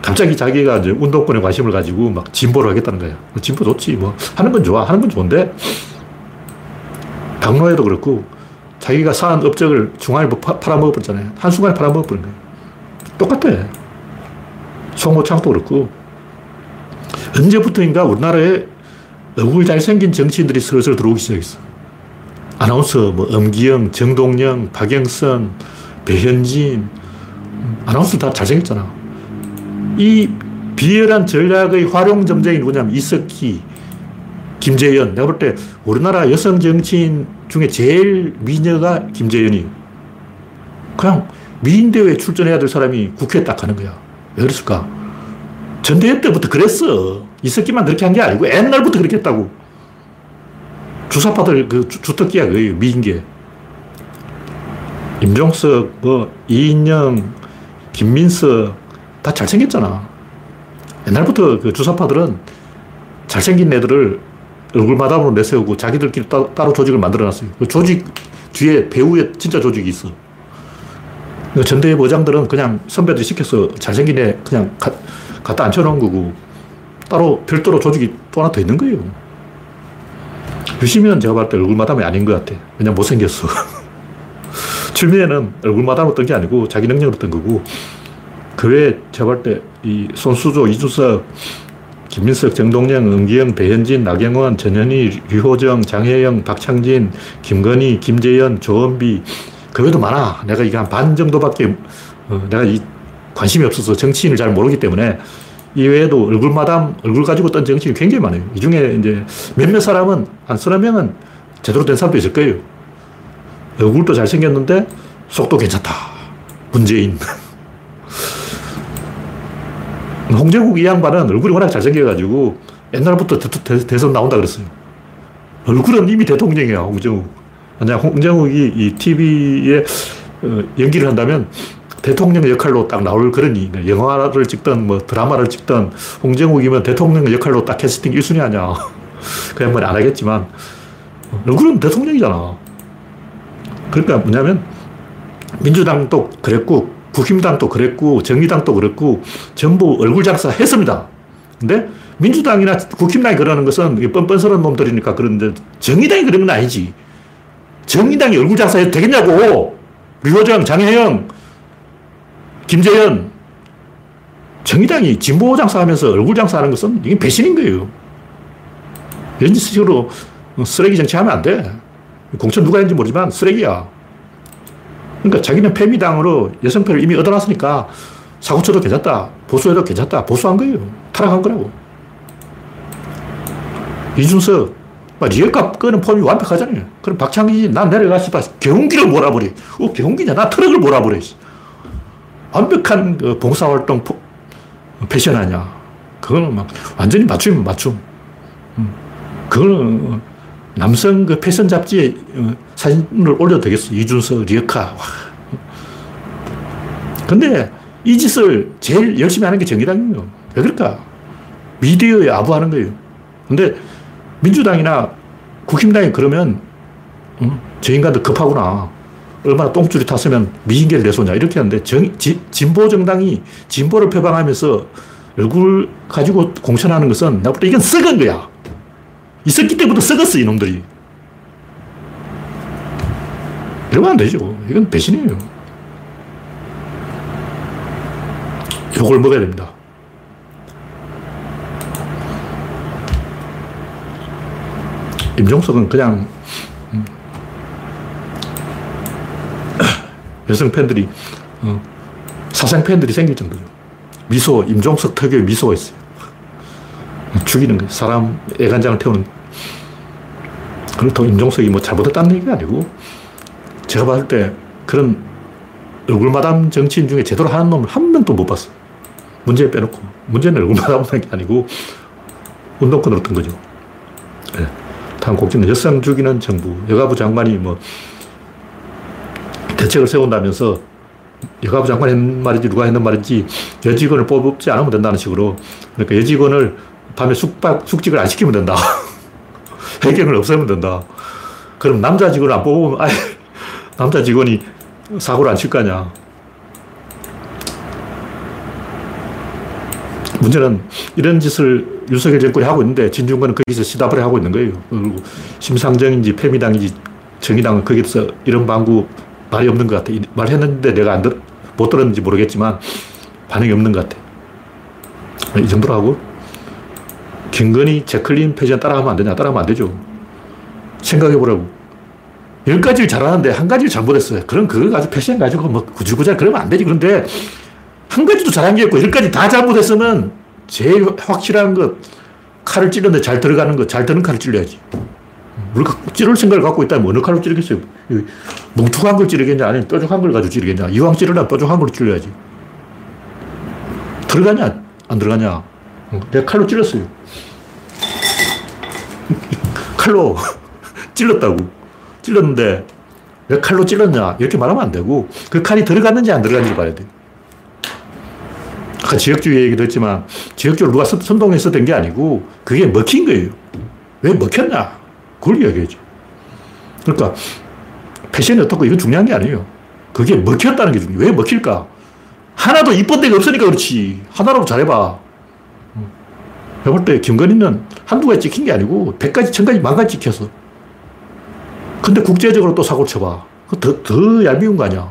갑자기 자기가 이제 운동권에 관심을 가지고 막 진보를 하겠다는 거야. 뭐 진보 좋지. 뭐 하는 건 좋아. 하는 건 좋은데 당로에도 그렇고 자기가 사한 업적을 중앙일보 팔아먹어버렸잖아요. 한순간에 팔아먹어버린 거예요. 똑같아. 송호창도 그렇고 언제부터인가 우리나라에 얼굴 잘생긴 정치인들이 슬슬 들어오기 시작했어. 아나운서, 뭐, 엄기영, 정동영, 박영선, 배현진, 아나운서 다 잘생겼잖아. 이 비열한 전략의 활용 점쟁이 누구냐면 이석희, 김재현. 내가 볼 때 우리나라 여성 정치인 중에 제일 미녀가 김재현이에요. 그냥 미인대회에 출전해야 될 사람이 국회에 딱 가는 거야. 왜 그랬을까? 전대회 때부터 그랬어. 이석기만 그렇게 한 게 아니고 옛날부터 그렇게 했다고. 주사파들 그 주, 특기야 거의 미인계. 임종석, 뭐 이인영, 김민석 다 잘생겼잖아. 옛날부터 그 주사파들은 잘생긴 애들을 얼굴 마담으로 내세우고 자기들끼리 따, 로 조직을 만들어놨어요. 그 조직 뒤에 배우의 진짜 조직이 있어. 그 전대회 부장들은 그냥 선배들이 시켜서 잘생긴 애 그냥 가, 갖다 앉혀놓은 거고 따로 별도로 조직이 또 하나 더 있는 거예요. 유시민은 제가 봤을 때 얼굴 마담이 아닌 것 같아. 그냥 못생겼어. 출미에는 얼굴 마담으로 뜬 게 아니고 자기 능력으로 뜬 거고 그 외에 제가 봤을 때 이 손수조, 이준석 김민석, 정동영, 은기영, 배현진, 나경원, 전현희, 류호정, 장혜영, 박창진, 김건희, 김재현, 조은비, 그 외에도 많아. 내가 이게 한 반 정도밖에, 어, 내가 이 관심이 없어서 정치인을 잘 모르기 때문에 이 외에도 얼굴마담, 얼굴 가지고 떤 정치인이 굉장히 많아요. 이 중에 이제 몇몇 사람은, 한 서너 명은 제대로 된 사람도 있을 거예요. 얼굴도 잘생겼는데 속도 괜찮다. 문재인. 홍정욱 이 양반은 얼굴이 워낙 잘생겨가지고 옛날부터 대, 선 나온다 그랬어요. 얼굴은 이미 대통령이야, 홍정욱. 만약 홍정욱이 이 TV에 어, 연기를 한다면 대통령 역할로 딱 나올 그러니 영화를 찍든 뭐 드라마를 찍든 홍정욱이면 대통령 역할로 딱 캐스팅 1순위 아니야. 그 양반이 안 하겠지만 얼굴은 대통령이잖아. 그러니까 뭐냐면 민주당도 그랬고 국힘당도 그랬고 정의당도 그랬고 전부 얼굴 장사 했습니다. 근데 민주당이나 국힘당이 그러는 것은 뻔뻔스러운 놈들이니까 그런데 정의당이 그런 건 아니지. 정의당이 얼굴 장사해도 되겠냐고. 류호정, 장혜영, 김재현. 정의당이 진보 장사하면서 얼굴 장사하는 것은 이게 배신인 거예요. 이런 식으로 쓰레기 정치하면 안 돼. 공천 누가 했는지 모르지만 쓰레기야. 그러니까 자기는 패미당으로 여성표를 이미 얻어놨으니까 사고쳐도 괜찮다. 보수해도 괜찮다. 보수한 거예요. 타락한 거라고. 이준석, 리얼값 끄는 폼이 완벽하잖아요. 그럼 박창기, 난 내려가서 봐. 경기를 몰아버려. 어, 경기냐? 나 트럭을 몰아버려. 완벽한 그 봉사활동 패션 아니야. 그거는 막 완전히 맞춤 맞춤. 음. 그거는 남성 그 패션 잡지에 어, 사진을 올려도 되겠어. 이준석, 리어카. 와. 근데 이 짓을 제일 열심히 하는 게 정의당이에요. 왜 그럴까? 미디어에 아부하는 거예요. 근데 민주당이나 국힘당이 그러면 음, 저 인간들 급하구나. 얼마나 똥줄이 탔으면 미인계를 내쏘냐. 이렇게 하는데 정, 지, 진보 정당이 진보를 표방하면서 얼굴 가지고 공천하는 것은 나부터 이건 썩은 거야. 있었기 때부터 썩었어, 이놈들이. 이러면 안 되죠. 이건 배신이에요. 욕을 먹어야 됩니다. 임종석은 그냥 음, 여성 팬들이 어, 사생 팬들이 생길 정도죠. 미소, 임종석 특유의 미소가 있어요. 죽이는 거예요. 사람 애간장을 태우는. 그렇다고 임종석이 뭐 잘못했다는 얘기가 아니고, 제가 봤을 때 그런 얼굴마담 정치인 중에 제대로 하는 놈을 한 명도 못 봤어. 문제 빼놓고. 문제는 얼굴마담 하는 게 아니고, 운동권을 얻던 거죠. 네. 다음 곡지는 여성 죽이는 정부. 여가부 장관이 뭐, 대책을 세운다면서 여가부 장관이 했는 말인지 누가 했는 말인지 여직원을 뽑지 않으면 된다는 식으로 그러니까 여직원을 밤에 숙박, 숙직을 안 시키면 된다. 해경을 없애면 된다. 그럼 남자 직원을 안 뽑으면 아예 남자 직원이 사고를 안 칠거 아니야. 문제는 이런 짓을 윤석열 정권이 하고 있는데 진중권은 거기서 시답을 하고 있는 거예요. 그리고 심상정인지 페미당인지 정의당은 거기서 이런 방구 말이 없는 것 같아. 말했는데 내가 안 들, 못 들었는지 모르겠지만 반응이 없는 것 같아. 이 정도로 하고 김건희, 제클린 패션 따라하면 안 되냐? 따라하면 안 되죠. 생각해 보라고. 열 가지를 잘하는데 한 가지를 잘못했어요. 그럼 그거 가지고 패션 가지고 뭐 구질구질 그러면 안 되지. 그런데 한 가지도 잘한 게 없고 열 가지 다 잘못했으면 제일 확실한 것, 칼을 찌르는데 잘 들어가는 거, 잘 드는 칼을 찔러야지. 우리가 찌를 생각을 갖고 있다면 어느 칼로 찌르겠어요? 뭉툭한 걸 찌르겠냐? 아니면 뾰족한 걸 가지고 찌르겠냐? 이왕 찌르려면 뾰족한 걸로 찔러야지. 들어가냐? 안 들어가냐? 내가 칼로 찔렀어요. 칼로 찔렀다고. 찔렀는데 왜 칼로 찔렀냐? 이렇게 말하면 안 되고 그 칼이 들어갔는지 안 들어갔는지 봐야 돼. 아까 지역주의 얘기도 했지만 지역주의를 누가 선동해서 된 게 아니고 그게 먹힌 거예요. 왜 먹혔냐? 그걸 이야기하죠. 그러니까 패션이 어떻고 이건 중요한 게 아니에요. 그게 먹혔다는 게 중요해요. 왜 먹힐까? 하나도 이쁜 데가 없으니까 그렇지. 하나라도 잘해봐. 내가 볼 때 김건희는 한두 가지 찍힌 게 아니고 100가지, 1000가지, 만가지 찍혀서. 근데 국제적으로 또 사고를 쳐봐. 더, 더 얄미운 거 아니야.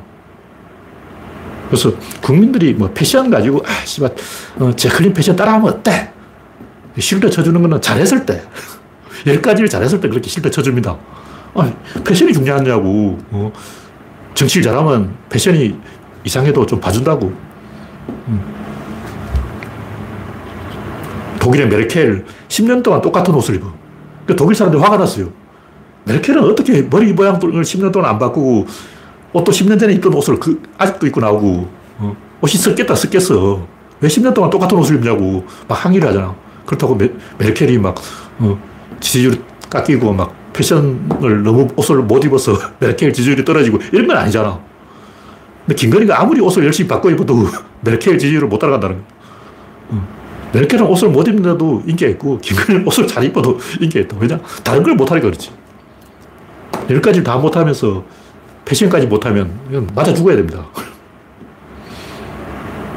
그래서 국민들이 뭐 패션 가지고, 아, 씨발, 어, 제클린 패션 따라하면 어때? 실드 쳐주는 거는 잘했을 때, 열 가지를 잘했을 때 그렇게 실드 쳐줍니다. 아, 패션이 중요하냐고. 어, 정치를 잘하면 패션이 이상해도 좀 봐준다고. 음. 독일의 메르켈 10년 동안 똑같은 옷을 입어. 그 독일 사람들이 화가 났어요. 메르켈은 어떻게 머리 모양을 10년 동안 안 바꾸고 옷도 10년 전에 입던 옷을 그 아직도 입고 나오고 어? 옷이 썩겠다 썩겠어. 왜 10년 동안 똑같은 옷을 입냐고 막 항의를 하잖아. 그렇다고 메, 메르켈이 막 어, 지지율 깎이고 막 패션을 너무 옷을 못 입어서 메르켈 지지율이 떨어지고 이런 건 아니잖아. 근데 김건희가 아무리 옷을 열심히 바꿔 입어도 메르켈 지지율을 못 따라간다는 거야. 어. 메르켈은 옷을 못 입는데도 인기가 있고, 김건희는 옷을 잘 입어도 인기가 있다. 왜냐? 다른 걸 못하니까 그렇지. 여기까지 다 못하면서 패션까지 못하면 이건 맞아 죽어야 됩니다.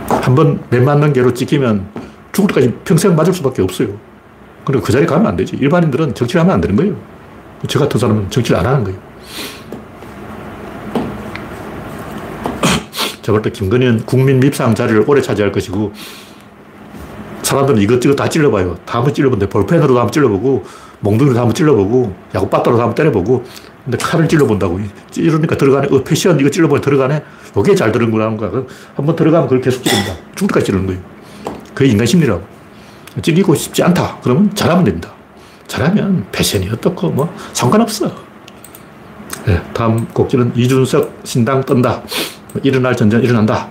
한 번 매 맞는 개로 찍히면 죽을 때까지 평생 맞을 수밖에 없어요. 그리고 그 자리에 가면 안 되지. 일반인들은 정치를 하면 안 되는 거예요. 저 같은 사람은 정치를 안 하는 거예요. 제가 볼때 김건희는 국민 밉상 자리를 오래 차지할 것이고 사람들은 이것저것 다 찔러봐요. 다 한번 찔러보는데 볼펜으로도 한번 찔러보고 몽둥이로도 한번 찔러보고 야구 빠따로도 한번 때려보고 근데 칼을 찔러본다고. 찌르니까 들어가네. 어, 패션 이거 찔러보니 들어가네. 이게 잘 들은구나 하는 거야. 한번 들어가면 그걸 계속 찌른다. 죽을 때까지 찌르는 거예요. 그게 인간 심리라고. 찔리고 싶지 않다. 그러면 잘하면 됩니다. 잘하면 패션이 어떻고 뭐 상관없어. 네, 다음 곡지는 이준석 신당 떤다. 뭐 일어날 전쟁 일어난다.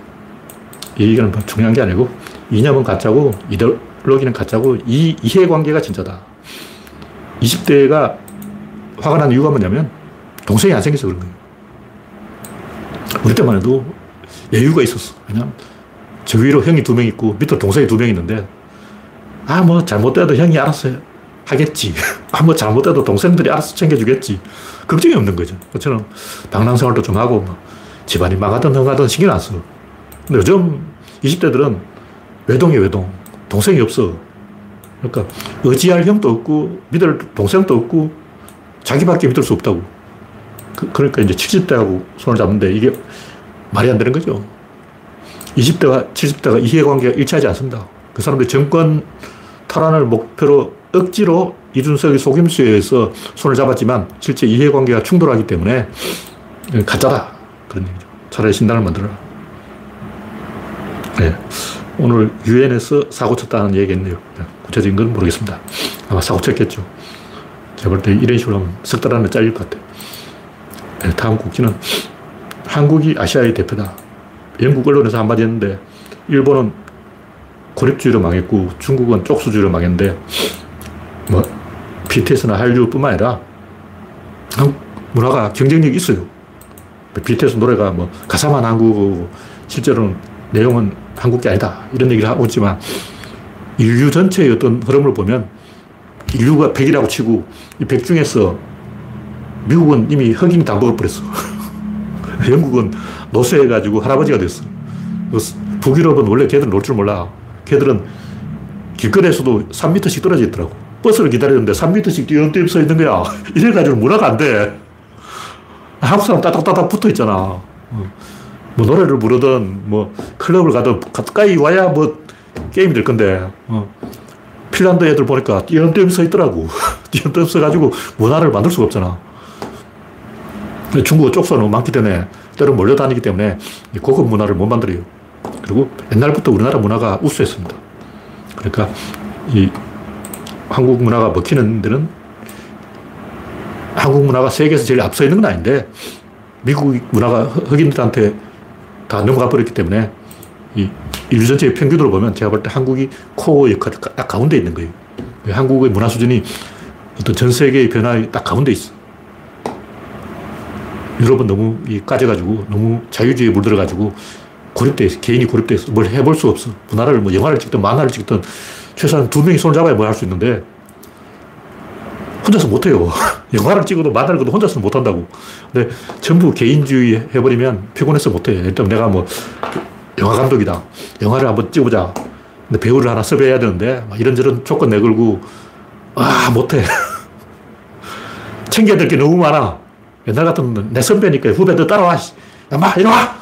이 얘기는 뭐 중요한 게 아니고 이념은 가짜고 이데올로기는 가짜고 이 이해관계가 진짜다. 20대가 화가 난 이유가 뭐냐면 동생이 안 생겨서 그런 거예요. 우리 때만 해도 여유가 있었어. 왜냐면 저 위로 형이 두 명 있고 밑으로 동생이 두 명 있는데 아, 뭐 잘못돼도 형이 알아서 하겠지. 아, 뭐 잘못돼도 동생들이 알아서 챙겨주겠지. 걱정이 없는 거죠. 저는 방랑 생활도 좀 하고 뭐 집안이 망하든 흥하든 신경 안 써. 근데 요즘 20대들은 외동이 외동. 동생이 없어. 그러니까 의지할 형도 없고 믿을 동생도 없고 자기밖에 믿을 수 없다고. 그, 러니까 이제 70대하고 손을 잡는데 이게 말이 안 되는 거죠. 20대와 70대가 이해관계가 일치하지 않습니다. 그 사람들이 정권 탈환을 목표로 억지로 이준석의 속임수에 의해서 손을 잡았지만 실제 이해관계가 충돌하기 때문에 가짜다. 그런 얘기죠. 차라리 신당을 만들어라. 네. 오늘 유엔에서 사고 쳤다는 얘기했네요. 구체적인 건 모르겠습니다. 아마 사고 쳤겠죠. 제가 볼 때 이런 식으로 하면 석 달 안에 잘릴 것 같아요. 네, 다음 국지는 한국이 아시아의 대표다. 영국 언론에서 한마디 했는데 일본은 고립주의로 망했고 중국은 쪽수주의로 망했는데 뭐 BTS나 한류뿐만 아니라 한국 문화가 경쟁력이 있어요. BTS 노래가 뭐 가사만 한국어 실제로는 내용은 한국이 아니다. 이런 얘기를 하고 있지만 인류 전체의 어떤 흐름을 보면 인류가 100이라고 치고 이 100 중에서 미국은 이미 흑인이 다 먹어버렸어. 영국은 노쇠해가지고 할아버지가 됐어. 북유럽은 원래 걔들은 놀줄 몰라. 걔들은 길거리에서도 3m씩 떨어져 있더라고. 버스를 기다리는데 3m씩 띄엄띄엄 서 있는 거야. 이래가지고 문화가 안 돼. 한국 사람 따닥따닥 붙어 있잖아. 어. 뭐 노래를 부르든 뭐 클럽을 가든 가까이 와야 뭐 게임이 될 건데 어. 핀란드 애들 보니까 띄엄띄엄 서 있더라고. 띄엄띄엄 서가지고 문화를 만들 수가 없잖아. 중국어 쪽수가 많기 때문에 때로 몰려다니기 때문에 고급 문화를 못 만들어요. 그리고 옛날부터 우리나라 문화가 우수했습니다. 그러니까 이 한국 문화가 먹히는 데는 한국 문화가 세계에서 제일 앞서 있는 건 아닌데 미국 문화가 흑인들한테 다 넘어가 버렸기 때문에 이 인류 전체의 평균으로 보면 제가 볼 때 한국이 코어 역할 딱 가운데 있는 거예요. 한국의 문화 수준이 어떤 전 세계의 변화에 딱 가운데 있어. 유럽은 너무 까져가지고 너무 자유주의에 물들어가지고 고립돼 있어. 개인이 고립돼 있어. 뭘 해볼 수 없어. 문화를 뭐 영화를 찍든 만화를 찍든 최소한 두 명이 손을 잡아야 뭘 할 수 있는데 혼자서 못해요. 영화를 찍어도 만화를 찍어도 혼자서는 못한다고. 근데 전부 개인주의 해버리면 피곤해서 못해. 일단 내가 뭐 영화 감독이다. 영화를 한번 찍어보자. 근데 배우를 하나 섭외해야 되는데 이런저런 조건 내걸고 아 못해. 챙겨야 될 게 너무 많아. 옛날 같으면 내 선배니까 후배들 따라와. 야마 이리 와.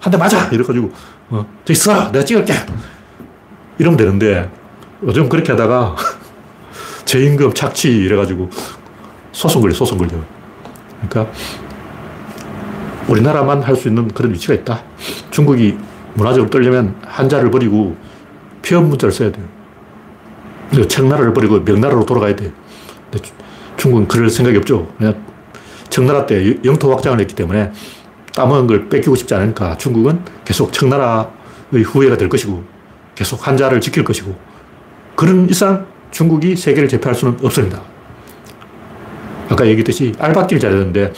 한 대 맞아. 이래가지고 어, 저 있어. 내가 찍을게. 이러면 되는데 요즘 그렇게 하다가 저임금 착취 이래가지고 소송 걸려, 소송 걸려. 그러니까 우리나라만 할 수 있는 그런 위치가 있다. 중국이 문화적으로 떨려면 한자를 버리고 표현 문자를 써야 돼요. 청나라를 버리고 명나라로 돌아가야 돼. 근데 중국은 그럴 생각이 없죠. 그냥 청나라 때 영토 확장을 했기 때문에 따먹은 걸 뺏기고 싶지 않으니까 중국은 계속 청나라의 후예가 될 것이고 계속 한자를 지킬 것이고 그런 이상 중국이 세계를 제패할 수는 없습니다. 아까 얘기했듯이 알 받기를 잘했는데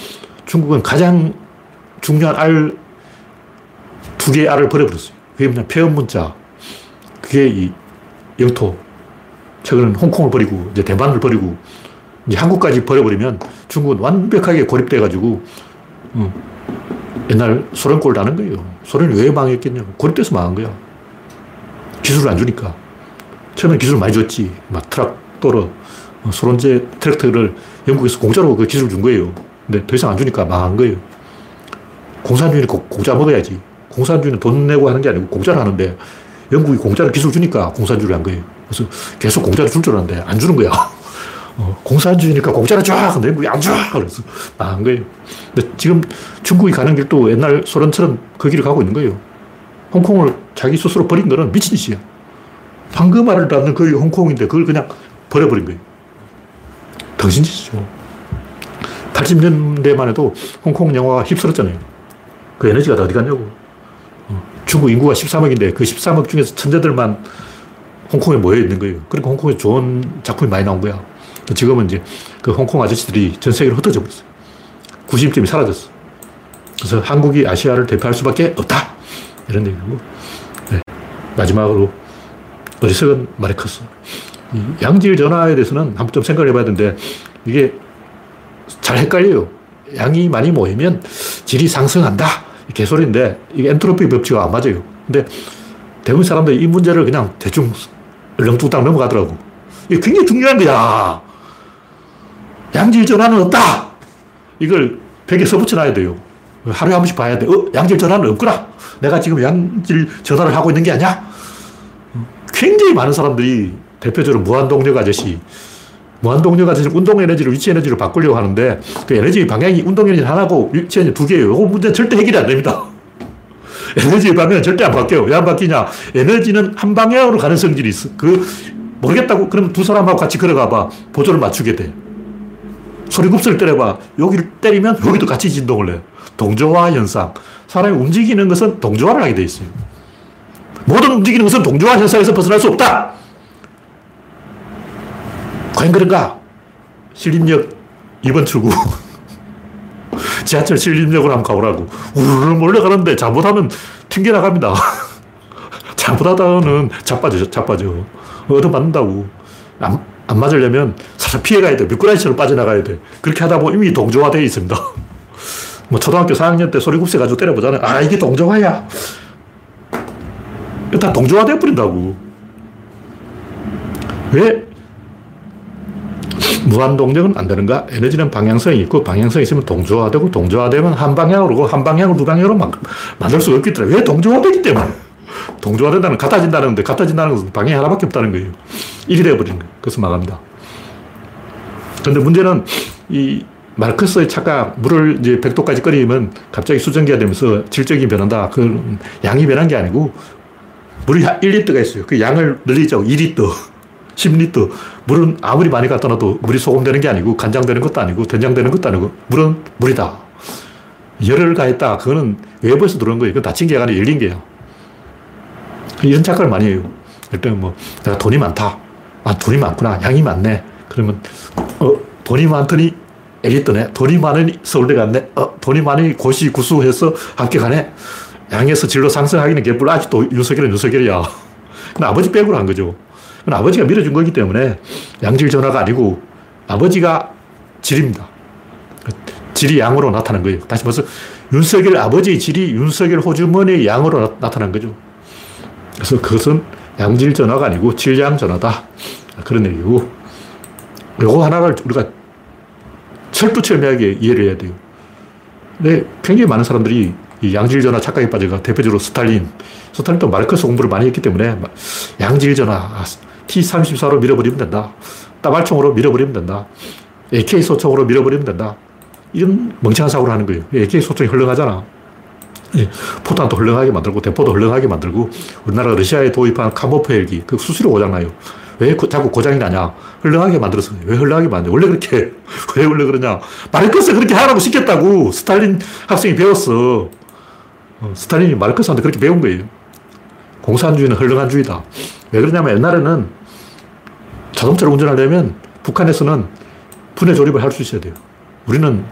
중국은 가장 중요한 알, 두 개의 알을 버려버렸어요. 그게 뭐냐, 표현 문자. 그게 이 영토. 최근엔 홍콩을 버리고, 이제 대만을 버리고, 이제 한국까지 버려버리면 중국은 완벽하게 고립돼가지고, 음, 옛날 소련 꼴 나는 거예요. 소련이 왜 망했겠냐고. 고립돼서 망한 거야. 기술을 안 주니까. 처음에 기술 많이 줬지. 막 트럭도로, 어, 소련제 트랙터를 영국에서 공짜로 그 기술 준 거예요. 근데 더 이상 안 주니까 망한 거예요. 공산주의는 공짜 먹어야지. 공산주의는 돈 내고 하는 게 아니고 공짜로 하는데 영국이 공짜로 기술 주니까 공산주의를 한 거예요. 그래서 계속 공짜로 줄 줄 알았는데 안 주는 거야. 어, 공산주의니까 공짜로 줘! 근데 영국이 안 줘! 그래서 망한 거예요. 근데 지금 중국이 가는 길도 옛날 소련처럼 그 길을 가고 있는 거예요. 홍콩을 자기 스스로 버린 거는 미친 짓이야. 황금알을 받는 거의 홍콩인데 그걸 그냥 버려버린 거예요. 당신짓이죠. 80년대만 해도 홍콩 영화가 휩쓸었잖아요. 그 에너지가 다 어디 갔냐고. 어, 중국 인구가 13억인데 그 13억 중에서 천재들만 홍콩에 모여 있는 거예요. 그러니까 홍콩에 좋은 작품이 많이 나온 거야. 지금은 이제 그 홍콩 아저씨들이 전 세계로 흩어져 버렸어요. 구심점이 사라졌어. 그래서 한국이 아시아를 대표할 수밖에 없다. 이런 얘기고. 네. 마지막으로 어리석은 마르크스. 양질 전화에 대해서는 한번 좀 생각을 해봐야 되는데 이게 잘 헷갈려요. 양이 많이 모이면 질이 상승한다. 개소리인데 이게 엔트로피 법칙과 안 맞아요. 근데 대부분 사람들이 이 문제를 그냥 대충 얼렁뚱땅 넘어가더라고. 이게 굉장히 중요한 거야. 양질 전환은 없다. 이걸 벽에 써붙여놔야 돼요. 하루에 한 번씩 봐야 돼. 어, 양질 전환은 없구나. 내가 지금 양질 전환을 하고 있는 게 아니야. 굉장히 많은 사람들이 대표적으로 무한동력 아저씨, 무한동력 아저씨 운동 에너지를 위치 에너지로 바꾸려고 하는데 그 에너지 방향이 운동 에너지 하나고 위치 에너지 두 개예요. 이거 문제 절대 해결이 안 됩니다. 에너지 방향은 절대 안 바뀌어요. 왜 안 바뀌냐? 에너지는 한 방향으로 가는 성질이 있어. 그, 모르겠다고, 그럼 두 사람하고 같이 걸어가 봐. 보조를 맞추게 돼. 소리굽스를 때려봐. 여기를 때리면 여기도 같이 진동을 해. 동조화 현상. 사람이 움직이는 것은 동조화를 하게 돼 있어요. 모든 움직이는 것은 동조화 현상에서 벗어날 수 없다. 과연 그런가? 신림역 2번 출구. 지하철 신림역으로 한번 가보라고. 우르르 몰려가는데 잘못하면 튕겨나갑니다. 잘못하다는 자빠져, 자빠져. 얻어 맞는다고. 안, 안 맞으려면 살짝 피해가야 돼. 미꾸라지처럼 빠져나가야 돼. 그렇게 하다 보면 이미 동조화되어 있습니다. 뭐 초등학교 4학년 때 소리굽세 가지고 때려보잖아요. 아, 이게 동조화야. 일단 동조화되어 버린다고. 왜 무한동력은 안 되는가? 에너지는 방향성이 있고 방향성이 있으면 동조화되고 동조화되면 한 방향으로 한 방향으로 두 방향으로 막 만들 수가 없기 때문에 왜 동조화되기 때문에 동조화된다는 같아진다는데 같아진다는 것은 방향이 하나밖에 없다는 거예요. 일이 되어버리는 거예요. 그래서 망합니다. 그런데 문제는 이 마르크스의 착각, 물을 이제 100도까지 끓이면 갑자기 수증기가 되면서 질적이 변한다. 그 양이 변한 게 아니고 물이 1리터가 있어요. 그 양을 늘리자고 2리터. 10리터. 물은 아무리 많이 갖다 놔도 물이 소금되는 게 아니고 간장되는 것도 아니고 된장되는 것도 아니고 물은 물이다. 열을 가했다. 그거는 외부에서 들어온 거예요. 그건 닫힌 게 아니라 열린 게요. 이런 착각을 많이 해요. 일단 뭐, 내가 돈이 많다. 아, 돈이 많구나. 양이 많네. 그러면, 어, 돈이 많더니 애기 뜨네. 돈이 많으니 서울대 갔네. 어, 돈이 많으니 고시 구수해서 합격하네. 양에서 진로 상승하기는 개뿔. 아직도 윤석열은 윤석열이야. 근데 아버지 백으로 한 거죠. 아버지가 밀어준 거기 때문에 양질 전화가 아니고 아버지가 질입니다. 질이 양으로 나타난 거예요. 다시 말해서 윤석열 아버지의 질이 윤석열 호주머니의 양으로 나, 타난 거죠. 그래서 그것은 양질 전화가 아니고 질량 전화다. 그런 얘기고. 요거 하나를 우리가 철두철미하게 이해를 해야 돼요. 근데 굉장히 많은 사람들이 이 양질 전화 착각에 빠져가 대표적으로 스탈린. 스탈린도 마르크스 공부를 많이 했기 때문에 양질 전화, T34로 밀어버리면 된다. 따발총으로 밀어버리면 된다. AK 소총으로 밀어버리면 된다. 이런 멍청한 사고를 하는 거예요. AK 소총이 헐렁하잖아. 예, 포탄도 헐렁하게 만들고 대포도 헐렁하게 만들고 우리나라가 러시아에 도입한 카모프 헬기 그 수시로 고장나요. 왜 자꾸 고장이 나냐? 헐렁하게 만들어서 왜 헐렁하게 만드냐? 원래 그렇게 왜 원래 그러냐? 마르크스 그렇게 하라고 시켰다고 스탈린 학생이 배웠어. 어, 스탈린이 마르크스한테 그렇게 배운 거예요. 공산주의는 헐렁한주의다. 왜 그러냐면 옛날에는 자동차를 운전하려면 북한에서는 분해 조립을 할 수 있어야 돼요. 우리는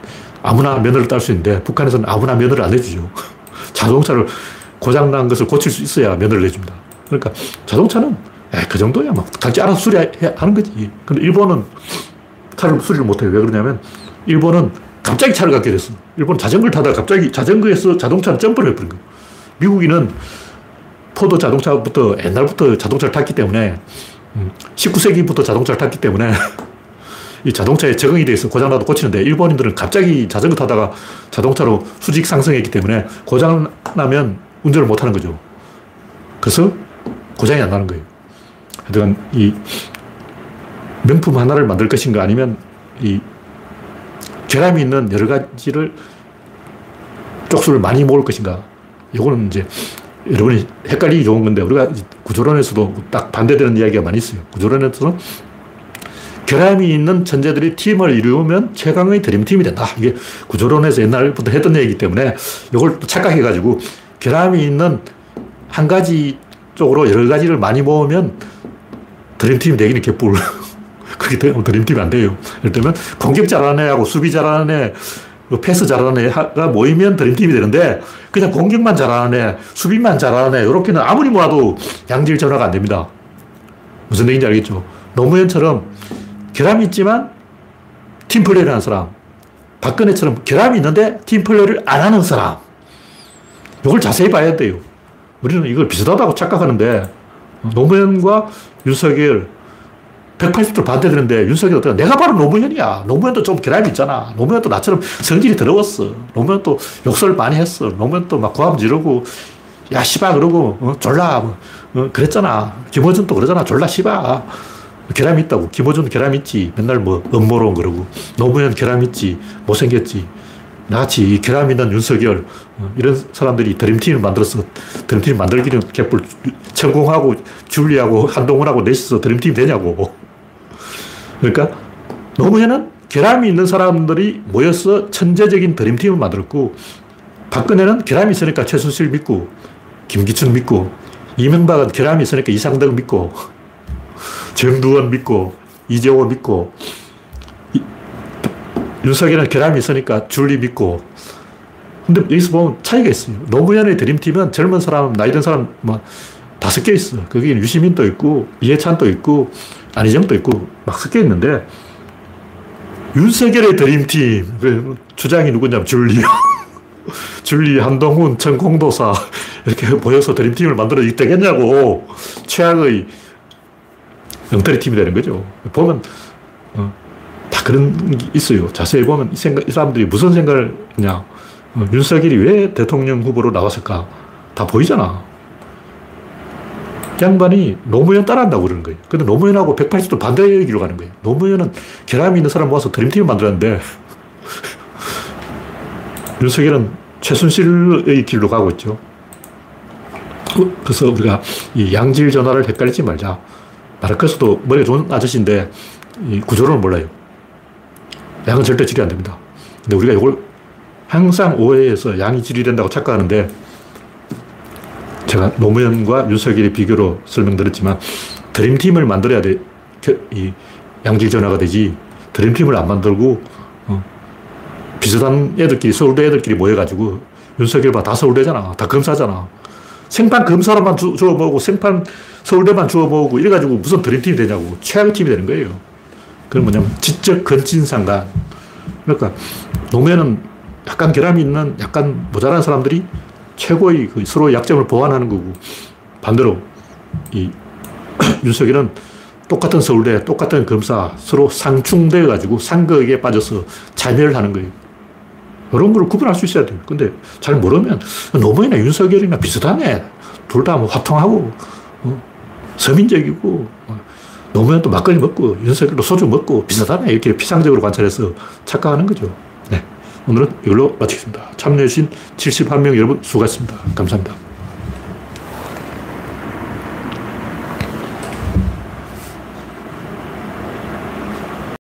아무나 면허를 딸 수 있는데 북한에서는 아무나 면허를 안 해주죠. 자동차를 고장난 것을 고칠 수 있어야 면허를 내줍니다. 그러니까 자동차는 그 정도야. 막 각지 알아서 수리하는 거지. 근데 일본은 차를 수리를 못해요. 왜 그러냐면 일본은 갑자기 차를 갖게 됐어. 일본 자전거를 타다가 갑자기 자전거에서 자동차를 점프를 해버린 거예요. 미국인은 포도 자동차부터 옛날부터 자동차를 탔기 때문에 19세기부터 음, 자동차를 탔기 때문에 이 자동차에 적응이 돼 있어 고장나도 고치는데 일본인들은 갑자기 자전거 타다가 자동차로 수직 상승했기 때문에 고장나면 운전을 못 하는 거죠. 그래서 고장이 안 나는 거예요. 하여튼 이 명품 하나를 만들 것인가 아니면 이 결함이 있는 여러 가지를 쪽수를 많이 모을 것인가. 이거는 이제 여러분이 헷갈리기 좋은 건데 우리가 구조론에서도 딱 반대되는 이야기가 많이 있어요. 구조론에서는 결함이 있는 천재들이 팀을 이루면 최강의 드림팀이 된다. 이게 구조론에서 옛날부터 했던 얘기이기 때문에 이걸 착각해가지고 결함이 있는 한 가지 쪽으로 여러 가지를 많이 모으면 드림팀이 되기는 개뿔. 그게 드림팀이 안 돼요. 예를 들면 공격 잘하는 애하고 수비 잘하는 패스 잘하는 애가 모이면 드림팀이 되는데 그냥 공격만 잘하는 애, 수비만 잘하는 애, 이렇게는 아무리 모아도 양질 전화가 안 됩니다. 무슨 얘기인지 알겠죠? 노무현처럼 결함이 있지만 팀플레이를 하는 사람. 박근혜처럼 결함이 있는데 팀플레이를 안 하는 사람. 이걸 자세히 봐야 돼요. 우리는 이걸 비슷하다고 착각하는데 노무현과 윤석열 180도 반대되는데 윤석열 어떻게 내가 바로 노무현이야. 노무현도 좀 결함이 있잖아. 노무현도 나처럼 성질이 더러웠어. 노무현도 욕설 많이 했어. 노무현도 막 고함 지르고 야 씨바 그러고 어, 졸라 뭐, 어, 그랬잖아. 김호준도 그러잖아. 졸라 씨바. 결함이 있다고. 김호준 결함 있지. 맨날 뭐 음모론 그러고. 노무현 결함 있지. 못생겼지. 나같이 결함 있는 윤석열. 어, 이런 사람들이 드림팀을 만들어서 드림팀 만들기는 개뿔 천공하고 줄리하고 한동훈하고 넷이서 드림팀 되냐고. 그러니까 노무현은 결함이 있는 사람들이 모여서 천재적인 드림팀을 만들었고 박근혜는 결함이 있으니까 최순실 믿고 김기춘 믿고 이명박은 결함이 있으니까 이상덕 믿고 정두원 믿고 이재호 믿고 윤석열은 결함이 있으니까 줄리 믿고 근데 여기서 보면 차이가 있어요. 노무현의 드림팀은 젊은 사람, 나이 든 사람 뭐 다섯 개 있어. 거기 유시민도 있고, 이해찬도 있고, 안희정도 있고, 막 섞여 있는데, 윤석열의 드림팀, 그 주장이 누구냐면 줄리. 줄리, 한동훈, 천공도사, 이렇게 모여서 드림팀을 만들어 되겠냐고. 최악의 영털이 팀이 되는 거죠. 보면, 어, 다 그런 게 있어요. 자세히 보면 이, 생각, 이 사람들이 무슨 생각을 냐 어, 윤석열이 왜 대통령 후보로 나왔을까? 다 보이잖아. 양반이 노무현 따라한다고 그러는 거예요. 근데 노무현하고 180도 반대의 길로 가는 거예요. 노무현은 결함이 있는 사람 모아서 드림팀을 만들었는데, 윤석열은 최순실의 길로 가고 있죠. 그래서 우리가 이 양질 전화를 헷갈리지 말자. 마르크스도 머리가 좋은 아저씨인데, 이 구조를 몰라요. 양은 절대 질이 안 됩니다. 근데 우리가 이걸 항상 오해해서 양이 질이 된다고 착각하는데 제가 노무현과 윤석열의 비교로 설명드렸지만 드림팀을 만들어야 돼. 이 양질 전화가 되지. 드림팀을 안 만들고 어, 비슷한 애들끼리 서울대 애들끼리 모여가지고 윤석열 봐 다 서울대잖아. 다 검사잖아. 생판 검사로만 주, 워 모으고 생판 서울대만 모으고 이래가지고 무슨 드림팀이 되냐고. 최악의 팀이 되는 거예요. 그건 뭐냐면 지적 건진상간. 그러니까 노무현은 약간 결함이 있는 약간 모자란 사람들이 최고의 그 서로 약점을 보완하는 거고 반대로 이 윤석열은 똑같은 서울대, 똑같은 검사 서로 상충되어 가지고 상극에 빠져서 자멸하는 거예요. 이런 걸 구분할 수 있어야 돼요. 근데 잘 모르면 노무현이나 윤석열이나 비슷하네. 둘 다 뭐 화통하고 어, 서민적이고 어, 노무현 또 막걸리 먹고 윤석열도 소주 먹고 비슷하네. 이렇게 피상적으로 관찰해서 착각하는 거죠. 네. 오늘은 이걸로 마치겠습니다. 참여해주신 71명 여러분 수고하셨습니다. 감사합니다.